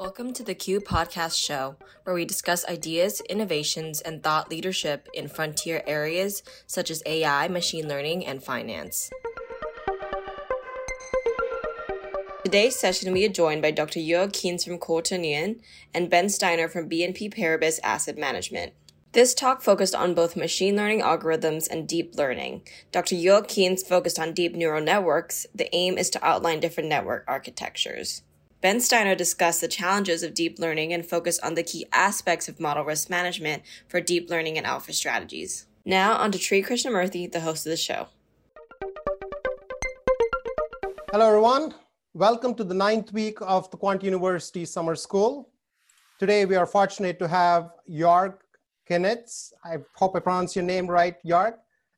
Welcome to the Q Podcast Show, where we discuss ideas, innovations, and thought leadership in frontier areas such as AI, machine learning, and finance. Today's session, we are joined by Dr. Jörg Kienitz from Quaternion and Ben Steiner from BNP Paribas Asset Management. This talk focused on both machine learning algorithms and deep learning. Dr. Jörg Kienitz focused on deep neural networks. The aim is to outline different network architectures. Ben Steiner discussed the challenges of deep learning and focused on the key aspects of model risk management for deep learning and alpha strategies. Now, on to Sri Krishnamurthy, the host of the show. Hello, everyone. Welcome to the ninth week of the Quant University Summer School. Today, we are fortunate to have Jörg Kienitz. I hope I pronounced your name right, Jörg.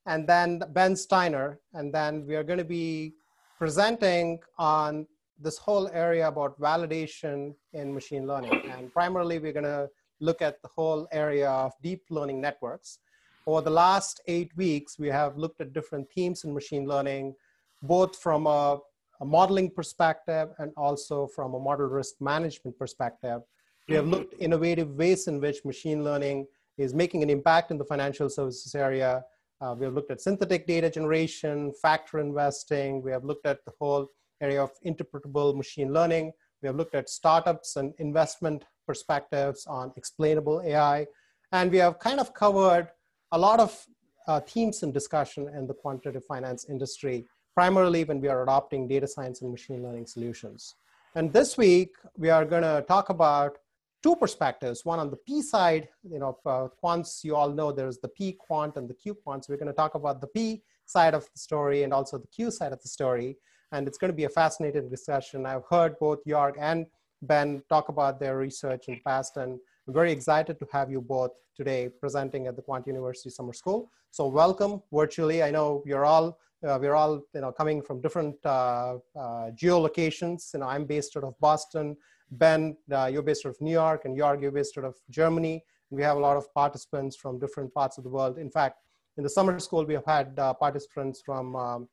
And then Ben Steiner. And then we are going to be presenting on this whole area about validation in machine learning. And primarily, we're going to look at the whole area of deep learning networks. Over the last eight weeks, we have looked at different themes in machine learning, both from a, a modeling perspective and also from a model risk management perspective. We have looked innovative ways in which machine learning is making an impact in the financial services area. Uh, we have looked at synthetic data generation, factor investing. We have looked at the whole area of interpretable machine learning. We have looked at startups and investment perspectives on explainable AI. And we have kind of covered a lot of uh, themes and discussion in the quantitative finance industry, primarily when we are adopting data science and machine learning solutions. And this week, we are going to talk about two perspectives. One on the P side, you know, uh, quants, you all know there's the P quant and the Q quant. So we're going to talk about the P side of the story and also the Q side of the story and it's going to be a fascinating discussion. I've heard both Jörg and Ben talk about their research in the past, and I'm very excited to have you both today presenting at the Quant University Summer School. So welcome virtually. I know you're all uh, we're all you know coming from different uh, uh, geolocations. You know, I'm based out of Boston. Ben, uh, you're based out of New York, and Jörg, you're based out of Germany. We have a lot of participants from different parts of the world. In fact, in the summer school, we have had uh, participants from um,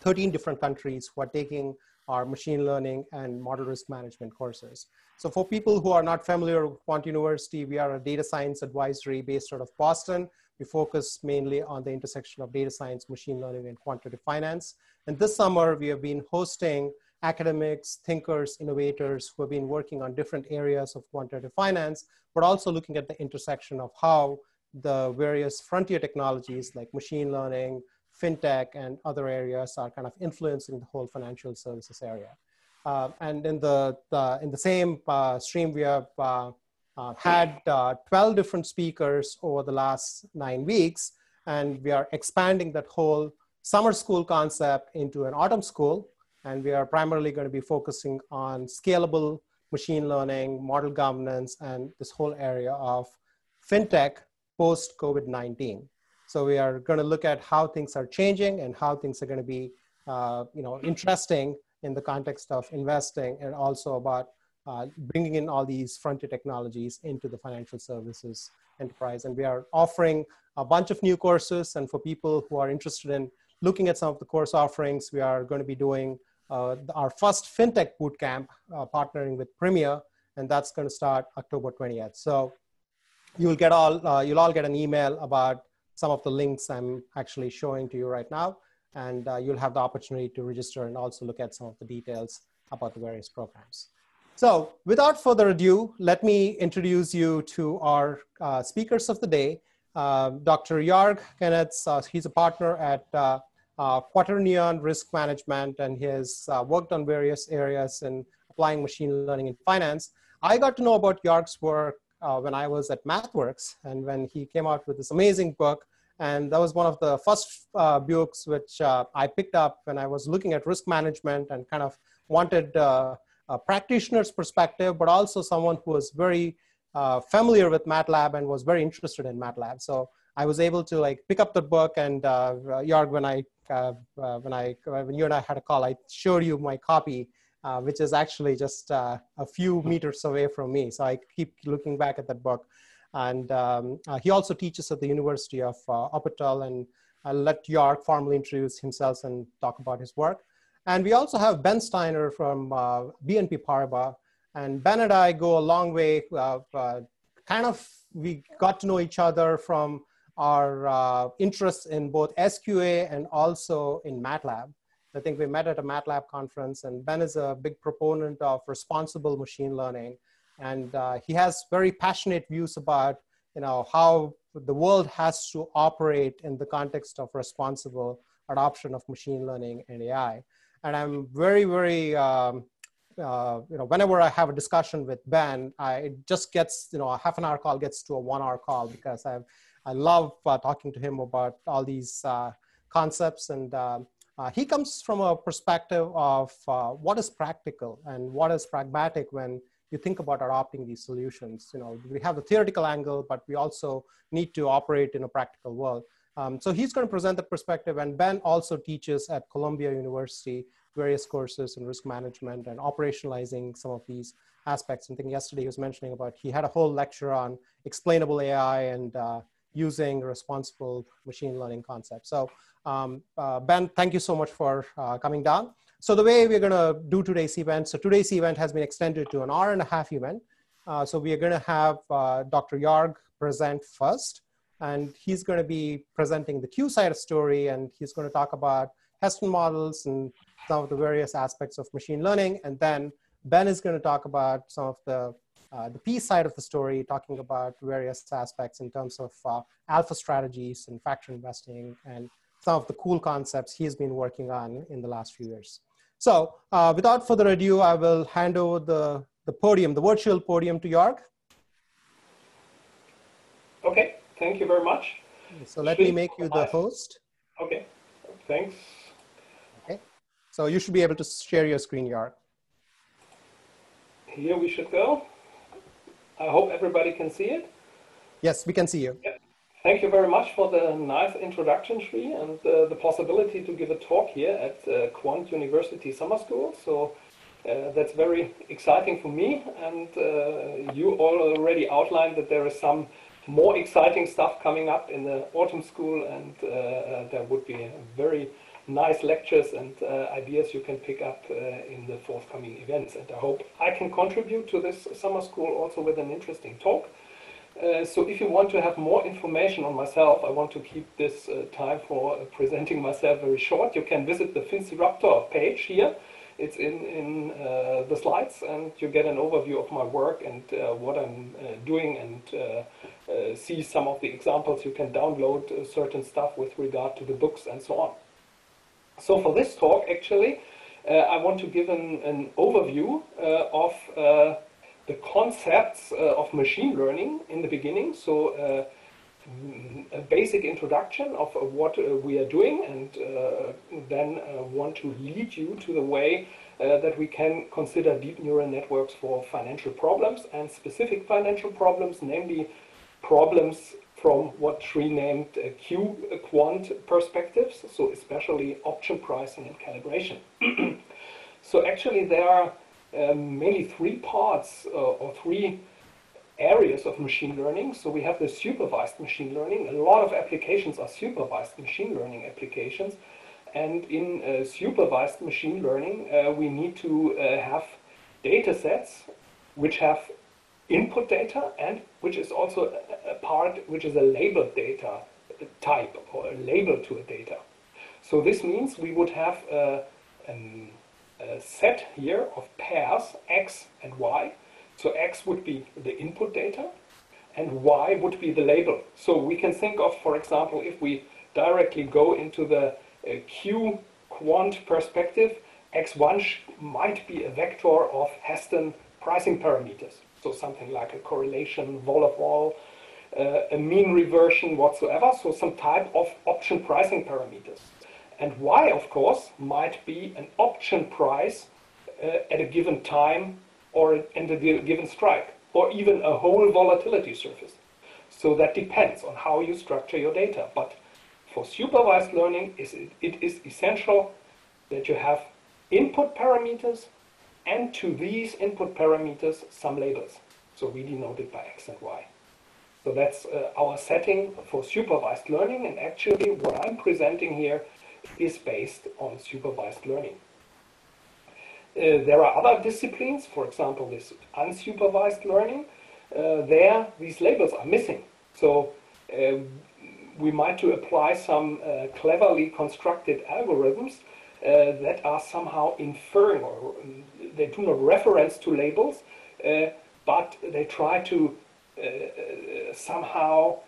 13 different countries who are taking our machine learning and model risk management courses. So for people who are not familiar with Quant University, we are a data science advisory based out of Boston. We focus mainly on the intersection of data science, machine learning, and quantitative finance. And this summer, we have been hosting academics, thinkers, innovators who have been working on different areas of quantitative finance, but also looking at the intersection of how the various frontier technologies like machine learning, fintech and other areas are kind of influencing the whole financial services area. Uh, and in the, the, in the same uh, stream, we have uh, uh had uh, 12 different speakers over the last nine weeks, and we are expanding that whole summer school concept into an autumn school. And we are primarily going to be focusing on scalable machine learning, model governance, and this whole area of fintech post COVID 19. So we are going to look at how things are changing and how things are going to be, uh, you know, interesting in the context of investing and also about uh, bringing in all these frontier technologies into the financial services enterprise. And we are offering a bunch of new courses. And for people who are interested in looking at some of the course offerings, we are going to be doing uh, our first FinTech Bootcamp, uh, partnering with PRMIA, and that's going to start October 20th. So you'll get all, uh, you'll all get an email about some of the links I'm actually showing to you right now. And uh, you'll have the opportunity to register and also look at some of the details about the various programs. So without further ado, let me introduce you to our uh, speakers of the day. Uh, Dr. Jörg Kienitz, uh, he's a partner at uh, uh, Quaternion Risk Management, and he has worked on various areas in applying machine learning in finance. I got to know about Jörg's work uh, when I was at MathWorks and when he came out with this amazing book. And that was one of the first uh, books which uh, I picked up when I was looking at risk management and kind of wanted uh, a practitioner's perspective, but also someone who was very uh, familiar with MATLAB and was very interested in MATLAB. So I was able to like pick up the book and uh, Jörg, when I when I when you and I had a call, I showed you my copy uh, which is actually just uh, a few meters away from me. So I keep looking back at that book. And um, uh, he also teaches at the University of uh, Wuppertal. And I'll let Jörg formally introduce himself and talk about his work. And we also have Ben Steiner from uh, BNP Paribas. And Ben and I go a long way. Uh, kind of, we got to know each other from our interests in both SQA and also in MATLAB. I think we met at a MATLAB conference, and Ben is a big proponent of responsible machine learning, and uh, he has very passionate views about you know how the world has to operate in the context of responsible adoption of machine learning and AI. And I'm very, very um, uh, you know, whenever I have a discussion with Ben, I, it just gets, you know, a half an hour call gets to a one hour call because I've, I love uh, talking to him about all these uh, concepts. And um, uh, he comes from a perspective of uh, what is practical and what is pragmatic when you think about adopting these solutions. You know, we have the theoretical angle, but we also need to operate in a practical world. Um, so he's going to present the perspective, and Ben also teaches at Columbia University various courses in risk management and operationalizing some of these aspects. I think yesterday he was mentioning about he had a whole lecture on explainable AI and uh, using responsible machine learning concepts. So um, uh, Ben, thank you so much for uh, coming down. So the way we're gonna do today's event, so today's event has been extended to an hour and a half event. Uh, so we are gonna have uh, Dr. Jorg present first, and he's gonna be presenting the Q side of story, and he's gonna talk about Heston models and some of the various aspects of machine learning. And then Ben is going to talk about some of the, uh, the P side of the story, talking about various aspects in terms of uh, alpha strategies and factor investing and some of the cool concepts he's been working on in the last few years. So uh, without further ado, I will hand over the, the podium, the virtual podium to Jorg. Okay, thank you very much. So let me make you the host. Okay, thanks. Okay, so you should be able to share your screen, Jorg. Here we should go. I hope everybody can see it. Yes, we can see you. Yeah. Thank you very much for the nice introduction, Sri, and uh, the possibility to give a talk here at uh, Quant University Summer School. So uh, that's very exciting for me. And uh, you all already outlined that there is some more exciting stuff coming up in the autumn school, and uh, there would be a very nice lectures and uh, ideas you can pick up uh, in the forthcoming events. And I hope I can contribute to this summer school also with an interesting talk. Uh, so if you want to have more information on myself, I want to keep this uh, time for presenting myself very short. You can visit the Finciraptor page here. It's in, in uh, the slides and you get an overview of my work and uh, what I'm doing and see some of the examples. You can download certain stuff with regard to the books and so on. So for this talk, actually, uh, I want to give an, an overview uh, of uh, the concepts uh, of machine learning in the beginning. So uh, a basic introduction of what uh, we are doing and then want to lead you to the way that we can consider deep neural networks for financial problems and specific financial problems, namely problems from what Sri named uh, Q quant perspectives, so especially option pricing and calibration. so actually there are um, mainly three parts uh, or three areas of machine learning. So we have the supervised machine learning. A lot of applications are supervised machine learning applications. And in uh, supervised machine learning, uh, we need to uh, have data sets which have input data and which is also a part which is a labeled data type or a label to a data. So this means we would have a, a, set here of pairs x and y. So x would be the input data and y would be the label. So we can think of, for example, if we directly go into the uh, Q quant perspective, x1 might be a vector of Heston pricing parameters so something like a correlation, vol of vol, a mean reversion whatsoever, so some type of option pricing parameters. And y, of course, might be an option price uh, at a given time or at a given strike, or even a whole volatility surface. So that depends on how you structure your data. But for supervised learning, it is essential that you have input parameters and to these input parameters some labels. So we denote it by x and y. So that's uh, our setting for supervised learning, and actually what I'm presenting here is based on supervised learning. Uh, there are other disciplines, for example, this unsupervised learning. Uh, there, these labels are missing. So uh, we might to apply some uh, cleverly constructed algorithms uh, that are somehow inferring or um, they do not reference to labels, uh, but they try to somehow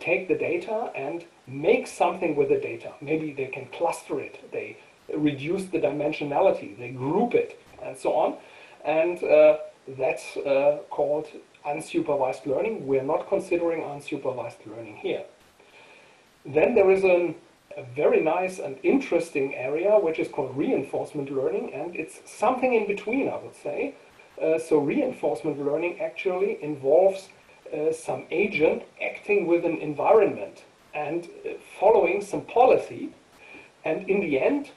take the data and make something with the data. Maybe they can cluster it. They reduce the dimensionality, they group it, and so on. And uh, that's uh, called unsupervised learning. We're not considering unsupervised learning here. Then there is an, a very nice and interesting area which is called reinforcement learning, and it's something in between, I would say. Uh, so reinforcement learning actually involves uh, some agent acting with an environment and uh, following some policy, and in the end,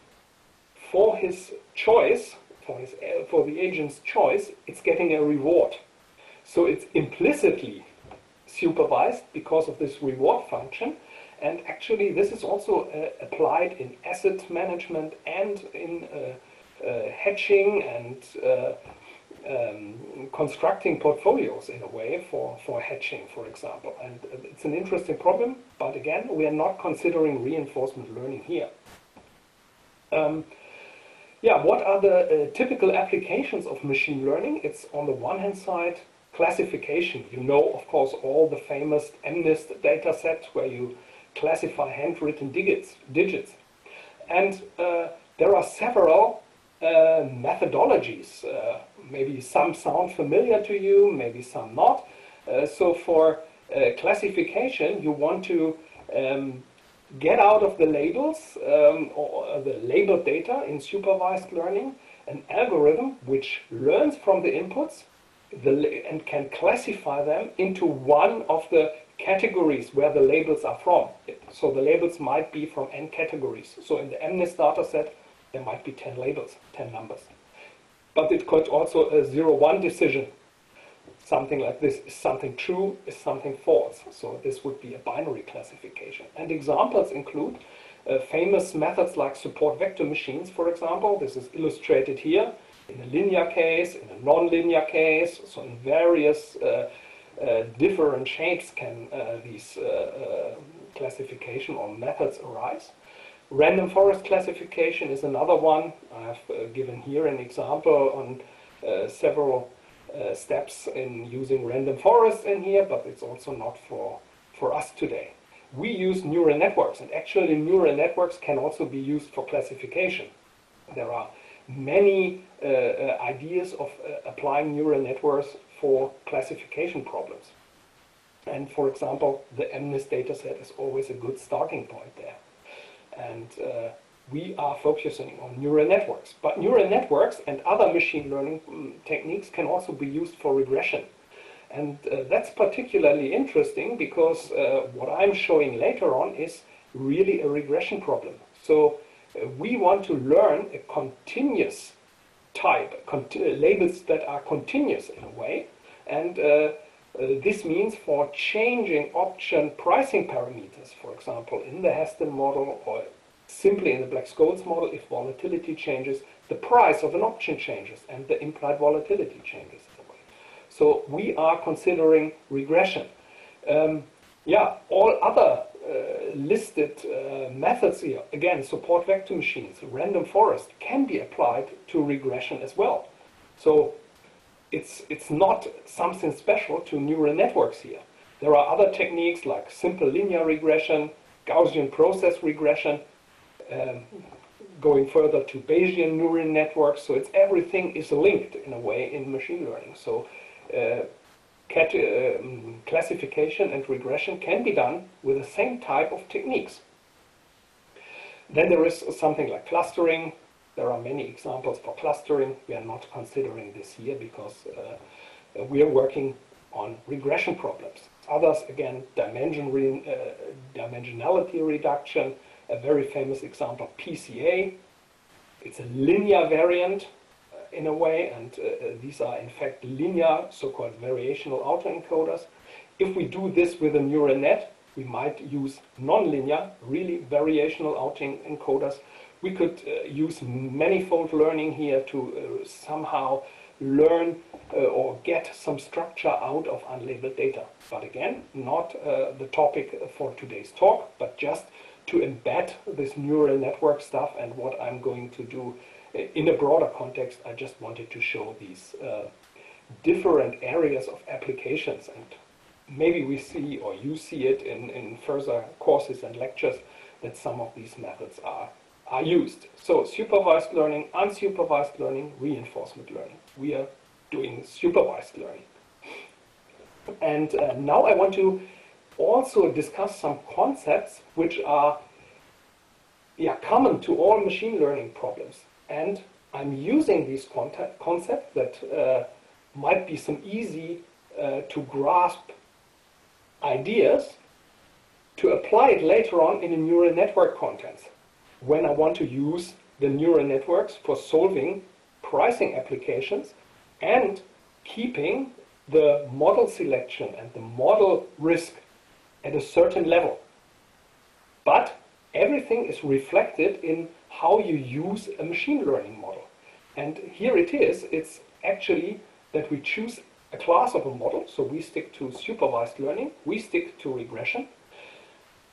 for his choice, for, his, for the agent's choice, it's getting a reward. So it's implicitly supervised because of this reward function. And actually, this is also uh, applied in asset management and in uh, uh, hedging and uh, um, constructing portfolios in a way for, for hedging, for example. And it's an interesting problem, but again, we are not considering reinforcement learning here. Um, yeah, what are the uh, typical applications of machine learning? It's on the one hand side classification. You know, of course, all the famous MNIST data set where you classify handwritten digits. digits. And uh, there are several methodologies. Uh, maybe some sound familiar to you, maybe some not. Uh, so for uh, classification, you want to um, get out of the labels um, or the labeled data in supervised learning an algorithm which learns from the inputs the, and can classify them into one of the categories where the labels are from. So the labels might be from n categories. So in the MNIST data set, there might be 10 labels, 10 numbers. But it could also a 0-1 decision something like this is something true, is something false. So this would be a binary classification. And examples include uh, famous methods like support vector machines, for example. This is illustrated here in a linear case, in a non-linear case. So in various uh, uh, different shapes can uh, these uh, uh, classification or methods arise. Random forest classification is another one. I have given here an example on several uh, steps in using random forests in here, but it's also not for, for us today. We use neural networks, and actually neural networks can also be used for classification. There are many uh, uh, ideas of uh, applying neural networks for classification problems. And for example, the MNIST dataset is always a good starting point there. And uh, we are focusing on neural networks. But neural networks and other machine learning um, techniques can also be used for regression. And uh, that's particularly interesting because uh, what I'm showing later on is really a regression problem. So uh, we want to learn a continuous type, conti labels that are continuous in a way. And uh, this means for changing option pricing parameters, for example, in the Heston model or Simply in the Black-Scholes model, if volatility changes, the price of an option changes and the implied volatility changes. So we are considering regression. Um, yeah, all other uh, listed uh, methods here, again, support vector machines, random forest, can be applied to regression as well. So it's, it's not something special to neural networks here. There are other techniques like simple linear regression, Gaussian process regression, um, going further to Bayesian neural networks. So it's everything is linked in a way in machine learning. So uh, cat, uh, classification and regression can be done with the same type of techniques. Then there is something like clustering. There are many examples for clustering. We are not considering this here because uh, we are working on regression problems. Others, again, dimension re uh, dimensionality reduction, a very famous example, PCA. It's a linear variant uh, in a way, and uh, uh, these are in fact linear, so-called variational autoencoders. If we do this with a neural net, we might use nonlinear, really variational autoencoders we could uh, use manifold learning here to uh, somehow learn uh, or get some structure out of unlabeled data. But again, not uh, the topic for today's talk, but just to embed this neural network stuff and what I'm going to do in a broader context. I just wanted to show these different areas of applications and maybe we see or you see it in, in further courses and lectures that some of these methods are, are used. So supervised learning, unsupervised learning, reinforcement learning. We are doing supervised learning. And uh, now I want to also discuss some concepts which are yeah, common to all machine learning problems. And I'm using these concepts that uh, might be some easy uh, to grasp ideas to apply it later on in a neural network context when I want to use the neural networks for solving pricing applications and keeping the model selection and the model risk at a certain level. But everything is reflected in how you use a machine learning model. And here it is, it's actually that we choose a class of a model, so we stick to supervised learning, we stick to regression.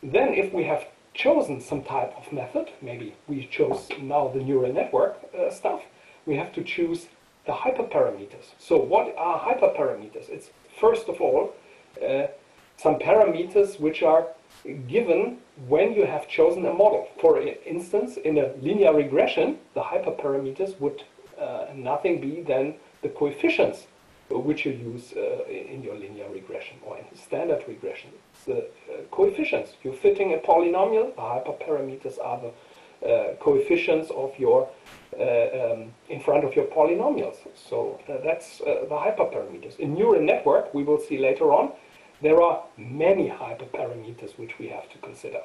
Then if we have chosen some type of method, maybe we chose now the neural network uh, stuff, we have to choose the hyperparameters. So what are hyperparameters? It's first of all uh, some parameters which are given when you have chosen a model. For instance, in a linear regression, the hyperparameters would uh, nothing be than the coefficients which you use uh, in your linear regression or in standard regression. The uh, coefficients, you're fitting a polynomial, the hyperparameters are the uh, coefficients of your uh, um, in front of your polynomials. So uh, that's uh, the hyperparameters. In neural network, we will see later on, there are many hyperparameters which we have to consider.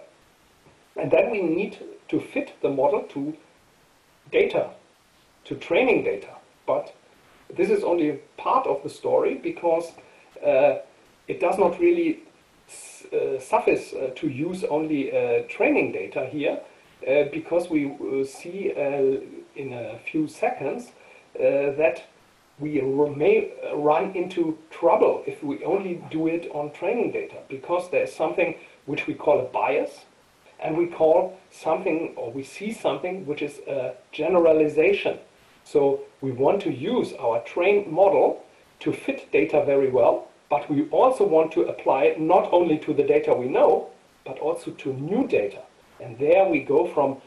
And then we need to fit the model to data, to training data. But this is only part of the story because uh, it does not really suffice uh, to use only uh, training data here uh, because we uh, see in a few seconds that we may run into trouble if we only do it on training data because there is something which we call a bias and we call something or we see something which is a generalization. So we want to use our trained model to fit data very well, but we also want to apply it not only to the data we know, but also to new data. And there we go from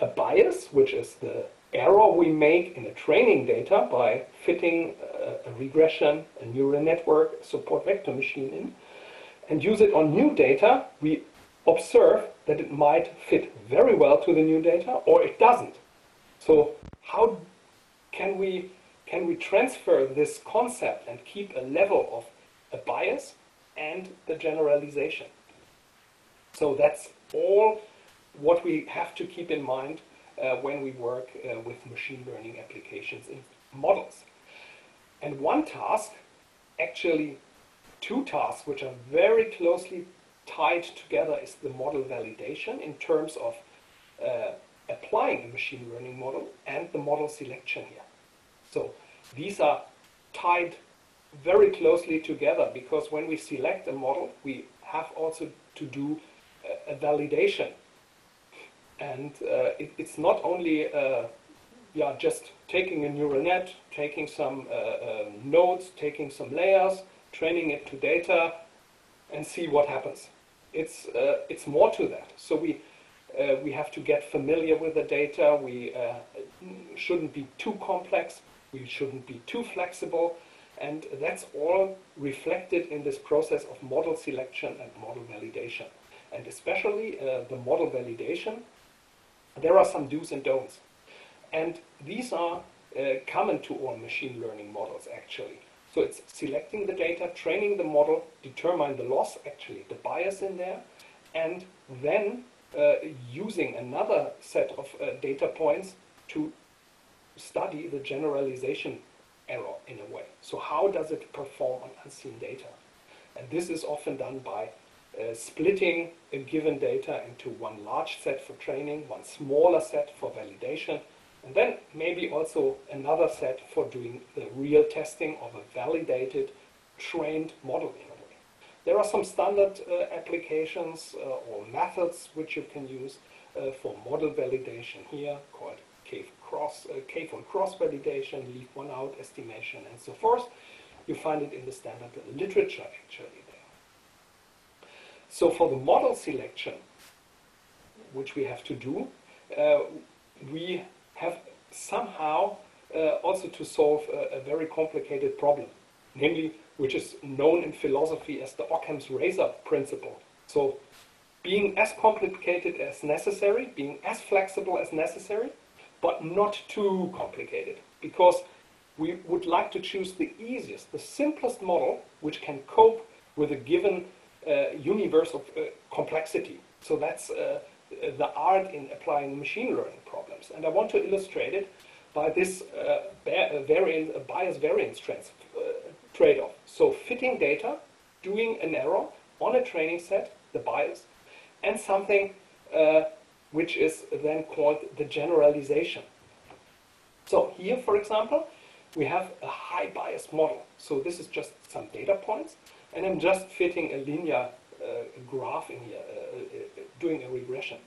a bias, which is the error we make in the training data by fitting a, a regression, a neural network, a support vector machine in, and use it on new data, we observe that it might fit very well to the new data or it doesn't. So how can we, can we transfer this concept and keep a level of a bias and the generalization? So that's all what we have to keep in mind uh, when we work uh, with machine learning applications in models. And one task, actually two tasks, which are very closely tied together is the model validation in terms of uh, applying a machine learning model and the model selection here. So these are tied very closely together because when we select a model, we have also to do a, a validation and uh, it, it's not only uh, yeah, just taking a neural net, taking some uh, nodes, taking some layers, training it to data, and see what happens. It's, it's more to that. So we, we have to get familiar with the data. We shouldn't be too complex. We shouldn't be too flexible. And that's all reflected in this process of model selection and model validation. And especially uh, the model validation there are some do's and don'ts. And these are uh, common to all machine learning models, actually. So it's selecting the data, training the model, determine the loss, actually, the bias in there, and then uh, using another set of uh, data points to study the generalization error in a way. So how does it perform on unseen data? And this is often done by uh, splitting a given data into one large set for training, one smaller set for validation, and then maybe also another set for doing the real testing of a validated, trained model in a way. There are some standard uh, applications uh, or methods which you can use uh, for model validation here called K-cross, uh, K-fold cross validation, leave one out estimation, and so forth. You find it in the standard literature actually there. So for the model selection, which we have to do, uh, we have somehow uh, also to solve a, a, very complicated problem, namely, which is known in philosophy as the Occam's razor principle. So, being as complicated as necessary, being as flexible as necessary, but not too complicated, because we would like to choose the easiest, the simplest model which can cope with a given uh, universe of uh, complexity. So that's uh, the art in applying machine learning problems. And I want to illustrate it by this uh, variant, bias variance uh, trade-off. So fitting data, doing an error on a training set, the bias, and something uh, which is then called the generalization. So here, for example, we have a high bias model. So this is just some data points, and I'm just fitting a linear uh, graph in here, uh, uh, doing a regression.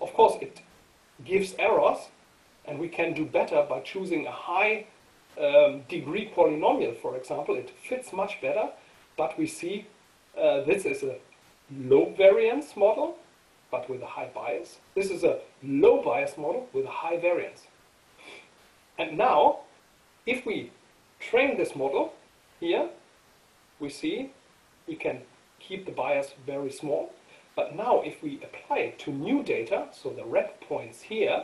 Of course, it gives errors, and we can do better by choosing a high um, degree polynomial, for example. It fits much better, but we see uh, this is a low variance model, but with a high bias. This is a low bias model with a high variance. And now, if we train this model here, we see we can keep the bias very small. But now if we apply it to new data, so the red points here,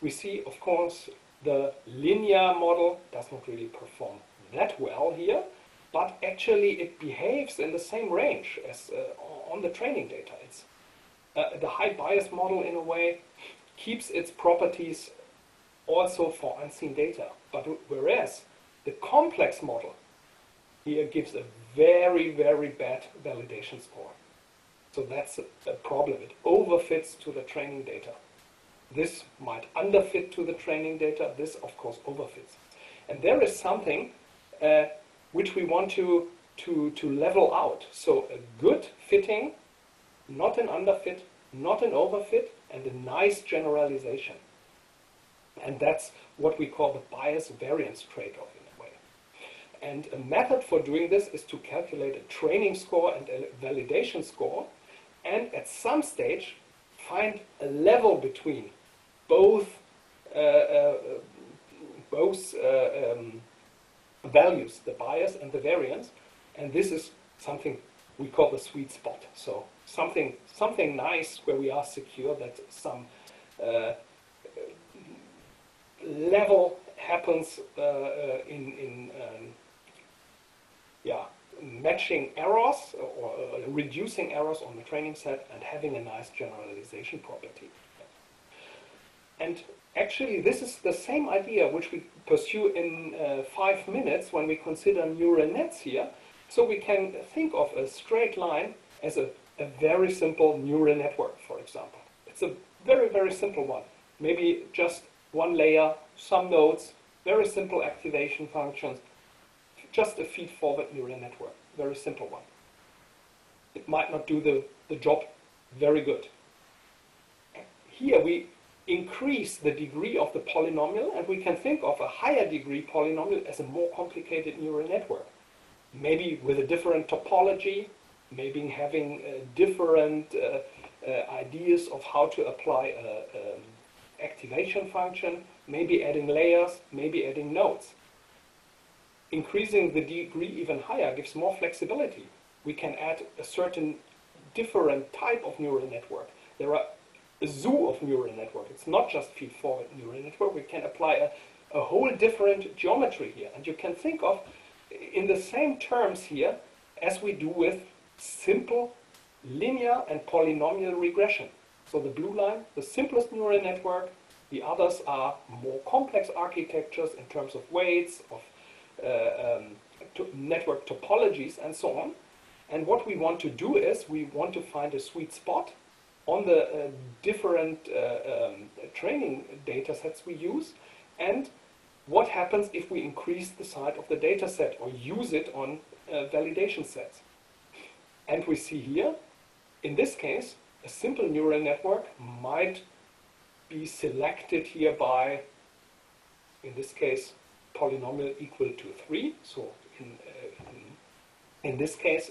we see, of course, the linear model does not really perform that well here, but actually it behaves in the same range as uh, on the training data. It's uh, the high bias model, in a way, keeps its properties also for unseen data. But whereas the complex model here gives a very, very bad validation score. So that's a, a problem. It overfits to the training data. This might underfit to the training data. This, of course, overfits. And there is something uh, which we want to, to, to level out. So a good fitting, not an underfit, not an overfit, and a nice generalization. And that's what we call the bias variance trade-off in a way. And a method for doing this is to calculate a training score and a validation score, and at some stage find a level between both uh, uh, both uh, um, values, the bias and the variance, and this is something we call the sweet spot. So something something nice where we are secure that some uh, level happens uh, uh, in, in um, yeah, matching errors or uh, reducing errors on the training set and having a nice generalization property. And actually, this is the same idea which we pursue in uh, five minutes when we consider neural nets here. So we can think of a straight line as a, a very simple neural network, for example. It's a very, very simple one. Maybe just one layer, some nodes, very simple activation functions, just a feed-forward neural network, very simple one. It might not do the, the job very good. Here we increase the degree of the polynomial and we can think of a higher degree polynomial as a more complicated neural network. Maybe with a different topology, maybe having uh, different uh, uh, ideas of how to apply a, activation function, maybe adding layers, maybe adding nodes. Increasing the degree even higher gives more flexibility. We can add a certain different type of neural network. There are a zoo of neural network. It's not just feed-forward neural network. We can apply a, a whole different geometry here. And you can think of in the same terms here as we do with simple linear and polynomial regression. So the blue line, the simplest neural network. The others are more complex architectures in terms of weights, of uh, um, to network topologies, and so on. And what we want to do is we want to find a sweet spot on the uh, different uh, um, training data sets we use and what happens if we increase the size of the data set or use it on uh, validation sets. And we see here, in this case, a simple neural network might be selected here by, in this case, polynomial equal to 3. So in, uh, in, in this case,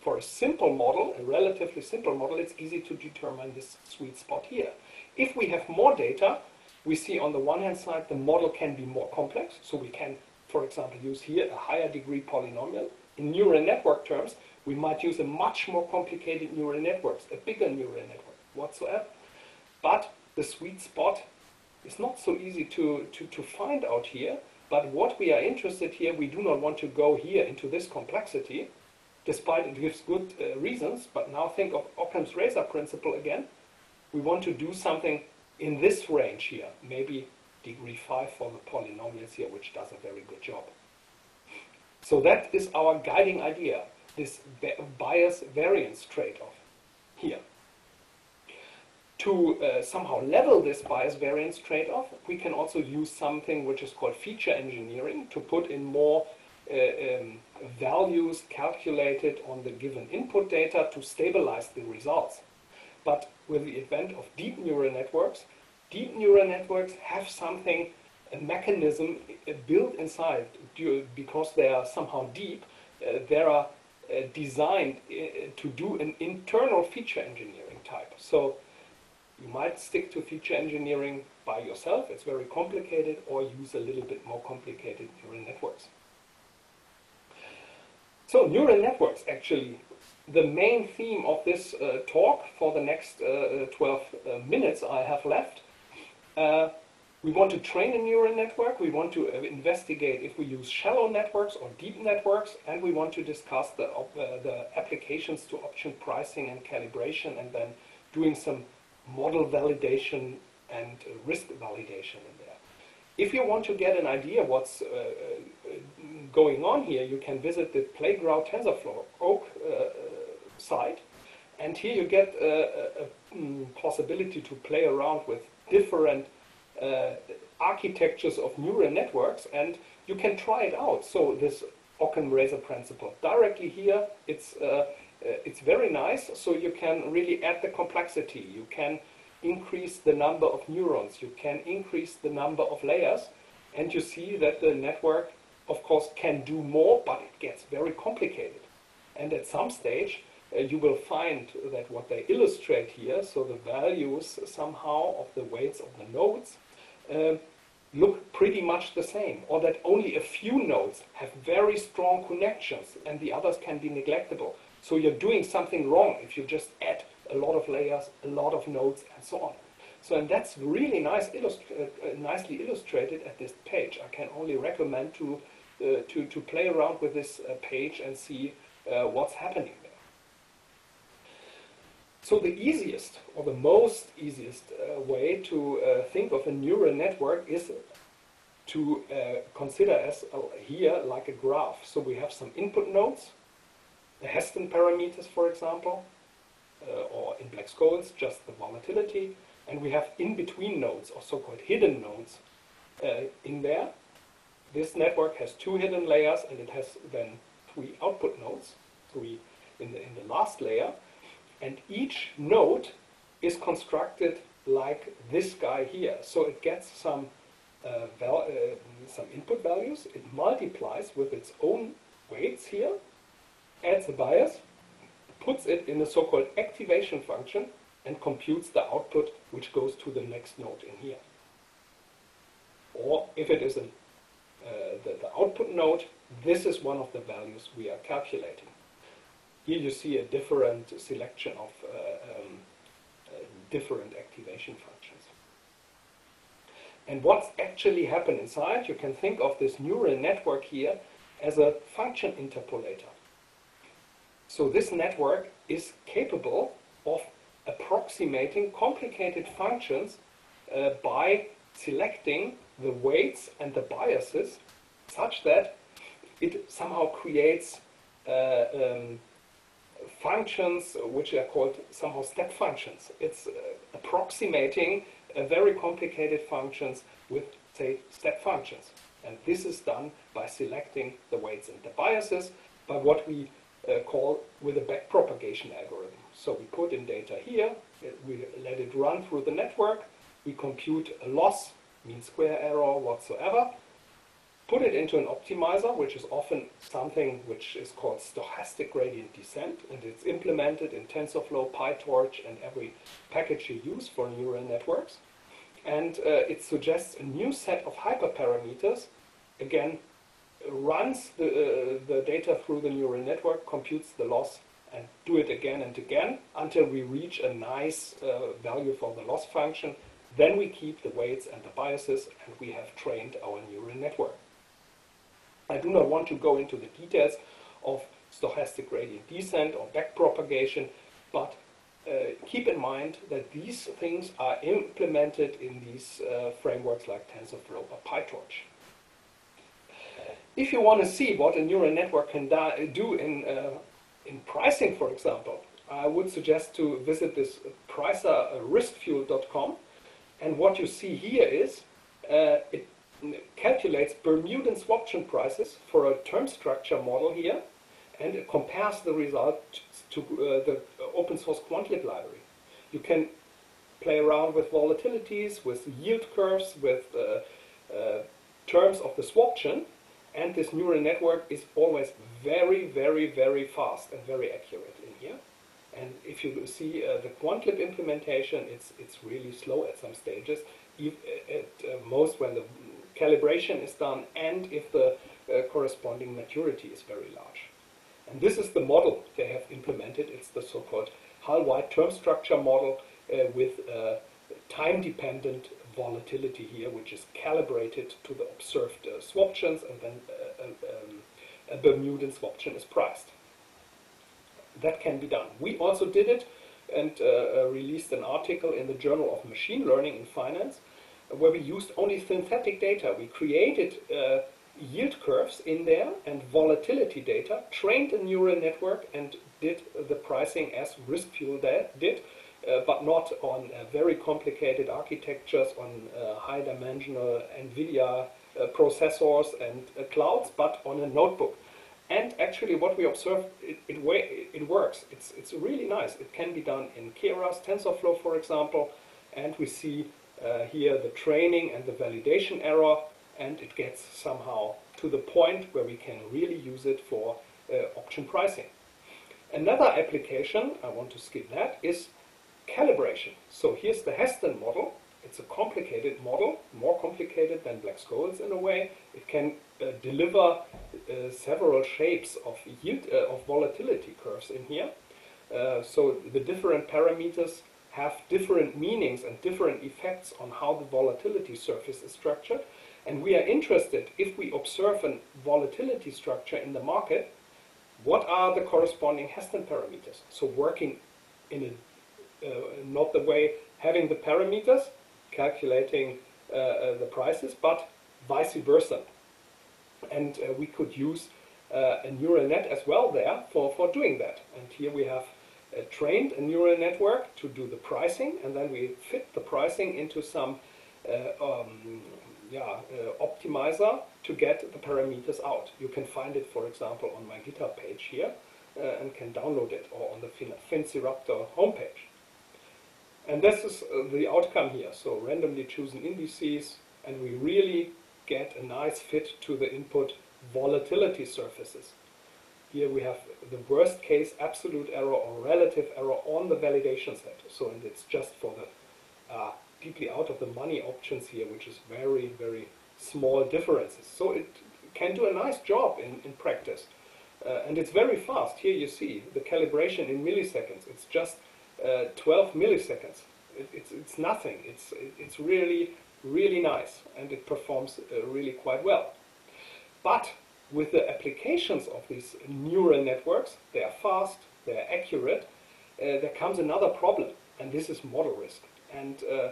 for a simple model, a relatively simple model, it's easy to determine this sweet spot here. If we have more data, we see on the one hand side the model can be more complex, so we can, for example, use here a higher degree polynomial. In neural network terms, we might use a much more complicated neural networks, a bigger neural network whatsoever. But the sweet spot is not so easy to, to, to find out here. But what we are interested here, we do not want to go here into this complexity despite it gives good uh, reasons, but now think of Occam's razor principle again. We want to do something in this range here, maybe degree 5 for the polynomials here, which does a very good job. So that is our guiding idea, this bias variance trade-off here. To uh, somehow level this bias variance trade-off, we can also use something which is called feature engineering to put in more uh, um, values calculated on the given input data to stabilize the results. But with the advent of deep neural networks, deep neural networks have something, a mechanism uh, built inside because they are somehow deep. Uh, they are designed uh, to do an internal feature engineering type. So you might stick to feature engineering by yourself, it's very complicated, or use a little bit more complicated neural networks. So neural networks, actually, the main theme of this uh, talk for the next uh, 12 uh, minutes I have left. Uh, we want to train a neural network, we want to uh, investigate if we use shallow networks or deep networks, and we want to discuss the, the applications to option pricing and calibration, and then doing some model validation and risk validation in there. If you want to get an idea what's going on here, you can visit the Playground TensorFlow Org uh, site, and here you get a, a, a, mm, possibility to play around with different uh, architectures of neural networks, and you can try it out. So this Occam razor principle directly here, it's uh, uh, it's very nice. So you can really add the complexity. You can increase the number of neurons. You can increase the number of layers, and you see that the network of course, can do more, but it gets very complicated. And at some stage, uh, you will find that what they illustrate here, so the values somehow of the weights of the nodes, uh, look pretty much the same, or that only a few nodes have very strong connections and the others can be neglectable. So you're doing something wrong if you just add a lot of layers, a lot of nodes, and so on. So, and that's really nice illust uh, uh nicely illustrated at this page. I can only recommend to uh, to, to play around with this uh, page and see uh, what's happening. So the easiest or the most easiest way to think of a neural network is to uh, consider as uh, here like a graph. So we have some input nodes, the Heston parameters, for example, uh, or in Black-Scholes, just the volatility, and we have in-between nodes, or so-called hidden nodes, in there. This network has two hidden layers and it has then three output nodes, three in the, in the last layer. And each node is constructed like this guy here. So it gets some, uh, uh, some input values, it multiplies with its own weights here, adds a bias, puts it in a so-called activation function, and computes the output which goes to the next node in here. Or if it is an uh, the, the output node, this is one of the values we are calculating. Here you see a different selection of uh, um, uh, different activation functions. And what's actually happened inside, you can think of this neural network here as a function interpolator. So this network is capable of approximating complicated functions uh, by selecting the weights and the biases such that it somehow creates uh, um, functions which are called somehow step functions. It's uh, approximating very complicated functions with, say, step functions. And this is done by selecting the weights and the biases by what we uh, call with a backpropagation algorithm. So we put in data here, we let it run through the network, we compute a loss, mean square error, whatsoever, put it into an optimizer, which is often something which is called stochastic gradient descent, and it's implemented in TensorFlow, PyTorch, and every package you use for neural networks. And uh, it suggests a new set of hyperparameters, again, runs the, uh, the data through the neural network, computes the loss, and do it again and again until we reach a nice uh, value for the loss function. Then we keep the weights and the biases, and we have trained our neural network. I do not want to go into the details of stochastic gradient descent or backpropagation, but uh, keep in mind that these things are implemented in these uh, frameworks like TensorFlow or PyTorch. If you want to see what a neural network can do in, uh, in pricing, for example, I would suggest to visit this pricer uh. And what you see here is uh, it calculates Bermudan swaption prices for a term structure model here, and compares the result to uh, the open source quantlib library. You can play around with volatilities, with yield curves, with uh, uh, terms of the swaption, and this neural network is always very, very, very fast and very accurate in here. And if you see uh, the quantlib implementation, it's, it's really slow at some stages, at uh, most when the calibration is done and if the uh, corresponding maturity is very large. And this is the model they have implemented. It's the so-called Hull-White term structure model uh, with uh, time-dependent volatility here, which is calibrated to the observed uh, swaptions, and then uh, um, a Bermudan swaption is priced. That can be done. We also did it and uh, uh, released an article in the Journal of Machine Learning in Finance, where we used only synthetic data. We created uh, yield curves in there and volatility data, trained a neural network, and did the pricing as RiskFuel did uh, but not on uh, very complicated architectures, on uh, high-dimensional NVIDIA processors and clouds, but on a notebook. And actually, what we observe, it, it, it, works. It's, it's really nice. It can be done in Keras, TensorFlow, for example, and we see uh, here the training and the validation error, and it gets somehow to the point where we can really use it for uh, option pricing. Another application, I want to skip that, is calibration. So here's the Heston model. It's a complicated model, more complicated than Black-Scholes in a way. It can uh, deliver uh, several shapes of yield uh, of volatility curves in here. Uh, so the different parameters have different meanings and different effects on how the volatility surface is structured. And we are interested, if we observe a volatility structure in the market, what are the corresponding Heston parameters? So working in a uh, not the way having the parameters, calculating uh, uh, the prices, but vice versa. And we could use a neural net as well there for, for doing that. And here we have uh, trained a neural network to do the pricing, and then we fit the pricing into some uh, um, yeah, uh, optimizer to get the parameters out. You can find it, for example, on my GitHub page here, and can download it, or on the fin Finciraptor homepage. And this is uh, the outcome here. So randomly chosen indices, and we really get a nice fit to the input volatility surfaces. Here we have the worst case absolute error or relative error on the validation set. So and it's just for the uh, deeply out of the money options here, which is very, very small differences. So it can do a nice job in, in practice. Uh, and it's very fast. Here you see the calibration in milliseconds. It's just uh, 12 milliseconds. It, it's, it's nothing. It's, it's really, really nice and it performs uh, really quite well. But with the applications of these neural networks, they are fast, they are accurate, uh, there comes another problem, and this is model risk. And uh,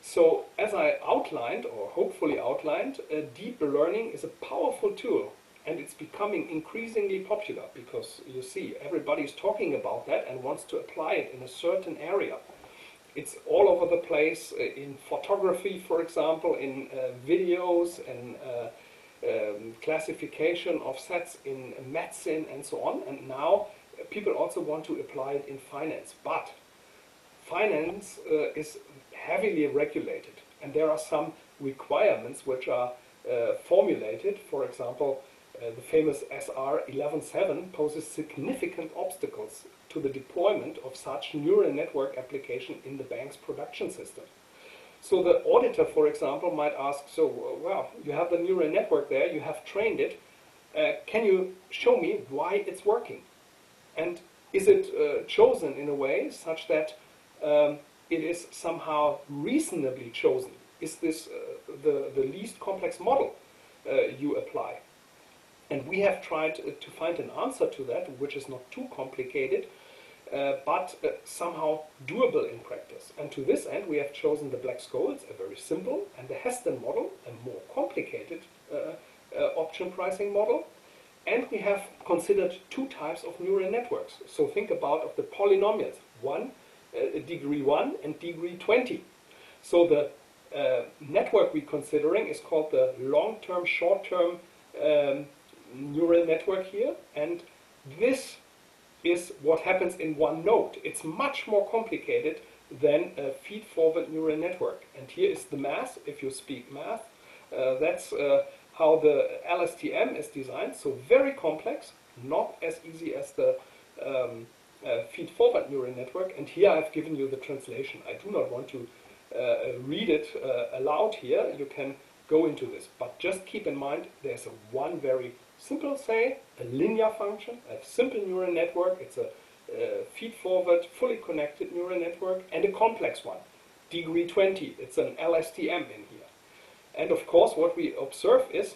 so, as I outlined, or hopefully outlined, uh, deep learning is a powerful tool and it's becoming increasingly popular because you see everybody is talking about that and wants to apply it in a certain area. It's all over the place uh, in photography, for example, in uh, videos and um, classification of sets in medicine and so on. And now people also want to apply it in finance. But finance uh, is heavily regulated, and there are some requirements which are uh, formulated. For example, uh, the famous SR 11.7 poses significant obstacles to the deployment of such neural network application in the bank's production system. So the auditor, for example, might ask, so, well, you have the neural network there, you have trained it, uh, can you show me why it's working? And is it uh, chosen in a way such that um, it is somehow reasonably chosen? Is this uh, the, the least complex model uh, you apply? And we have tried to find an answer to that, which is not too complicated, uh, but uh, somehow doable in practice. And to this end, we have chosen the Black-Scholes, a very simple, and the Heston model, a more complicated uh, uh, option pricing model. And we have considered two types of neural networks. So think about of the polynomials, one, uh, degree 1 and degree 20. So the uh, network we're considering is called the long-term, short-term um, neural network here. And this is what happens in one node. It's much more complicated than a feed-forward neural network. And here is the math, if you speak math. Uh, that's uh, how the LSTM is designed. So very complex, not as easy as the um, uh, feed-forward neural network. And here I've given you the translation. I do not want to uh, read it uh, aloud here. You can go into this. But just keep in mind, there's a one very simple, say, a linear function, a simple neural network. It's a uh, feed-forward, fully connected neural network, and a complex one, degree 20. It's an LSTM in here. And of course, what we observe is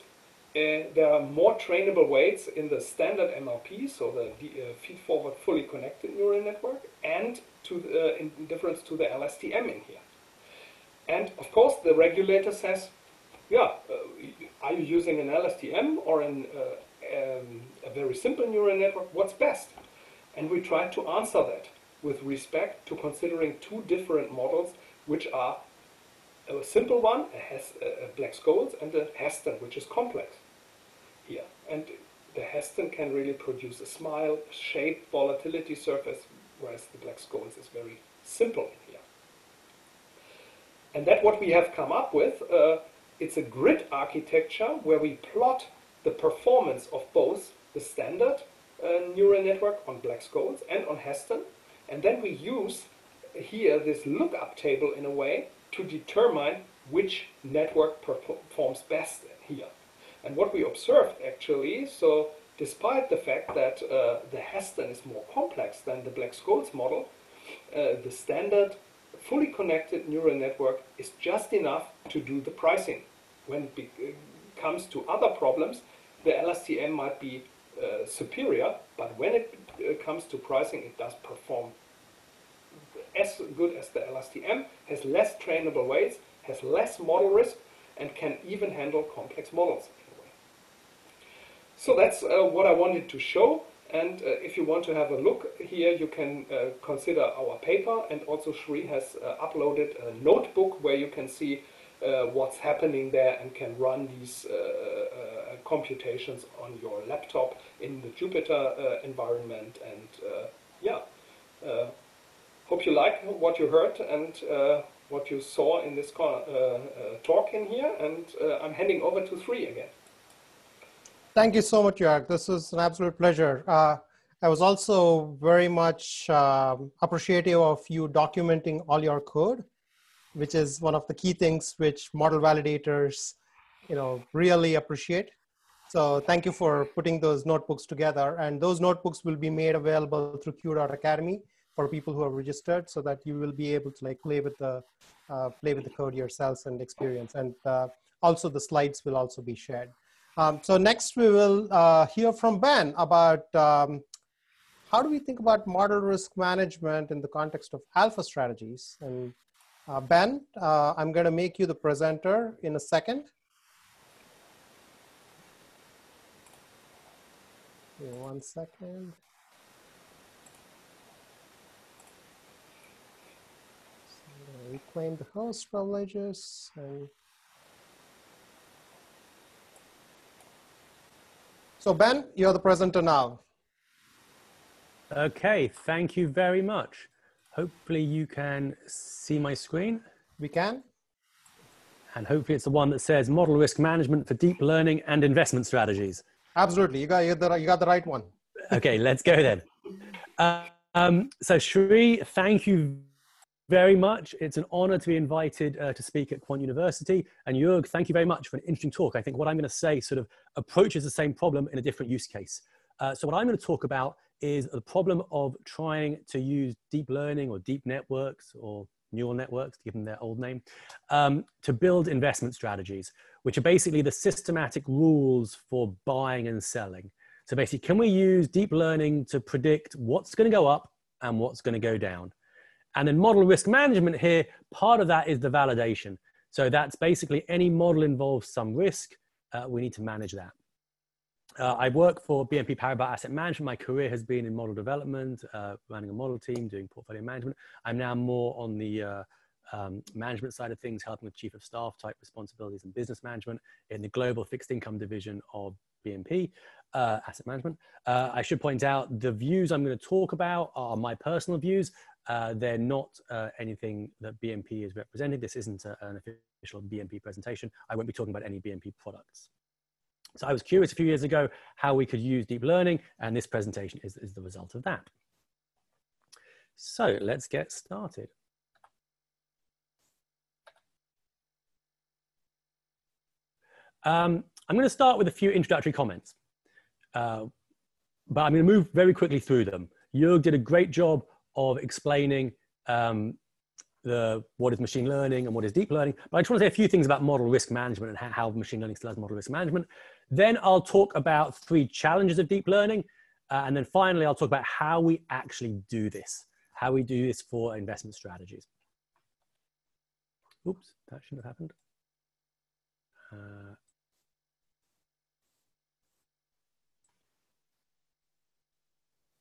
uh, there are more trainable weights in the standard MLP, so the uh, feed-forward, fully connected neural network, and to the, uh, in difference to the LSTM in here. And of course, the regulator says, yeah, uh, are you using an LSTM or an, uh, um, a very simple neural network? What's best? And we try to answer that with respect to considering two different models, which are a simple one, a, Hes a Black-Scholes, and a Heston, which is complex here. And the Heston can really produce a smile, shape, volatility surface, whereas the Black-Scholes is very simple here. And that what we have come up with. Uh, it's a grid architecture where we plot the performance of both the standard uh, neural network on Black-Scholes and on Heston. And then we use here this lookup table in a way to determine which network performs best here. And what we observed actually, so despite the fact that uh, the Heston is more complex than the Black-Scholes model, uh, the standard fully connected neural network is just enough to do the pricing. When it uh, comes to other problems, the LSTM might be uh, superior, but when it uh, comes to pricing, it does perform as good as the LSTM, has less trainable weights, has less model risk, and can even handle complex models. So that's uh, what I wanted to show. And uh, if you want to have a look here, you can uh, consider our paper. And also Shri has uh, uploaded a notebook where you can see uh, what's happening there and can run these uh, computations on your laptop in the Jupyter environment. And yeah, hope you like what you heard and what you saw in this talk in here. And I'm handing over to Sri again. Thank you so much, Jörg. This is an absolute pleasure. Uh, I was also very much um, appreciative of you documenting all your code, which is one of the key things which model validators, you know, really appreciate. So thank you for putting those notebooks together. And those notebooks will be made available through Q.Academy for people who are registered so that you will be able to like play with the, uh, play with the code yourselves and experience. And uh, also the slides will also be shared. Um, so next we will uh, hear from Ben about um, how do we think about model risk management in the context of alpha strategies. And uh, Ben, uh, I'm going to make you the presenter in a second. One second. So reclaim the host privileges and So Ben, you're the presenter now. Okay, thank you very much. Hopefully you can see my screen. We can. And hopefully it's the one that says model risk management for deep learning and investment strategies. Absolutely, you got, you got, the, you got the right one. okay, let's go then. Uh, um, so Shri, thank you very much. It's an honor to be invited uh, to speak at Quant University. And Jörg, thank you very much for an interesting talk. I think what I'm going to say sort of approaches the same problem in a different use case. Uh, so what I'm going to talk about is the problem of trying to use deep learning or deep networks or neural networks, to give them their old name, um, to build investment strategies, which are basically the systematic rules for buying and selling. So basically, can we use deep learning to predict what's going to go up and what's going to go down? And then model risk management here, part of that is the validation. So that's basically any model involves some risk. Uh, we need to manage that. Uh, I work for BNP Paribas Asset Management. My career has been in model development, uh, running a model team, doing portfolio management. I'm now more on the uh, um, management side of things, helping with chief of staff type responsibilities and business management in the global fixed income division of BNP uh, Asset Management. Uh, I should point out the views I'm going to talk about are my personal views. Uh, they're not uh, anything that BNP is representing. This isn't a, an official BNP presentation. I won't be talking about any BNP products. So I was curious a few years ago how we could use deep learning, and this presentation is, is the result of that. So let's get started. Um, I'm going to start with a few introductory comments, uh, but I'm going to move very quickly through them. Jörg did a great job of explaining um, the, what is machine learning and what is deep learning. But I just want to say a few things about model risk management and how, how machine learning still has model risk management. Then I'll talk about three challenges of deep learning. Uh, and then finally, I'll talk about how we actually do this, how we do this for investment strategies. Oops, that shouldn't have happened. Uh,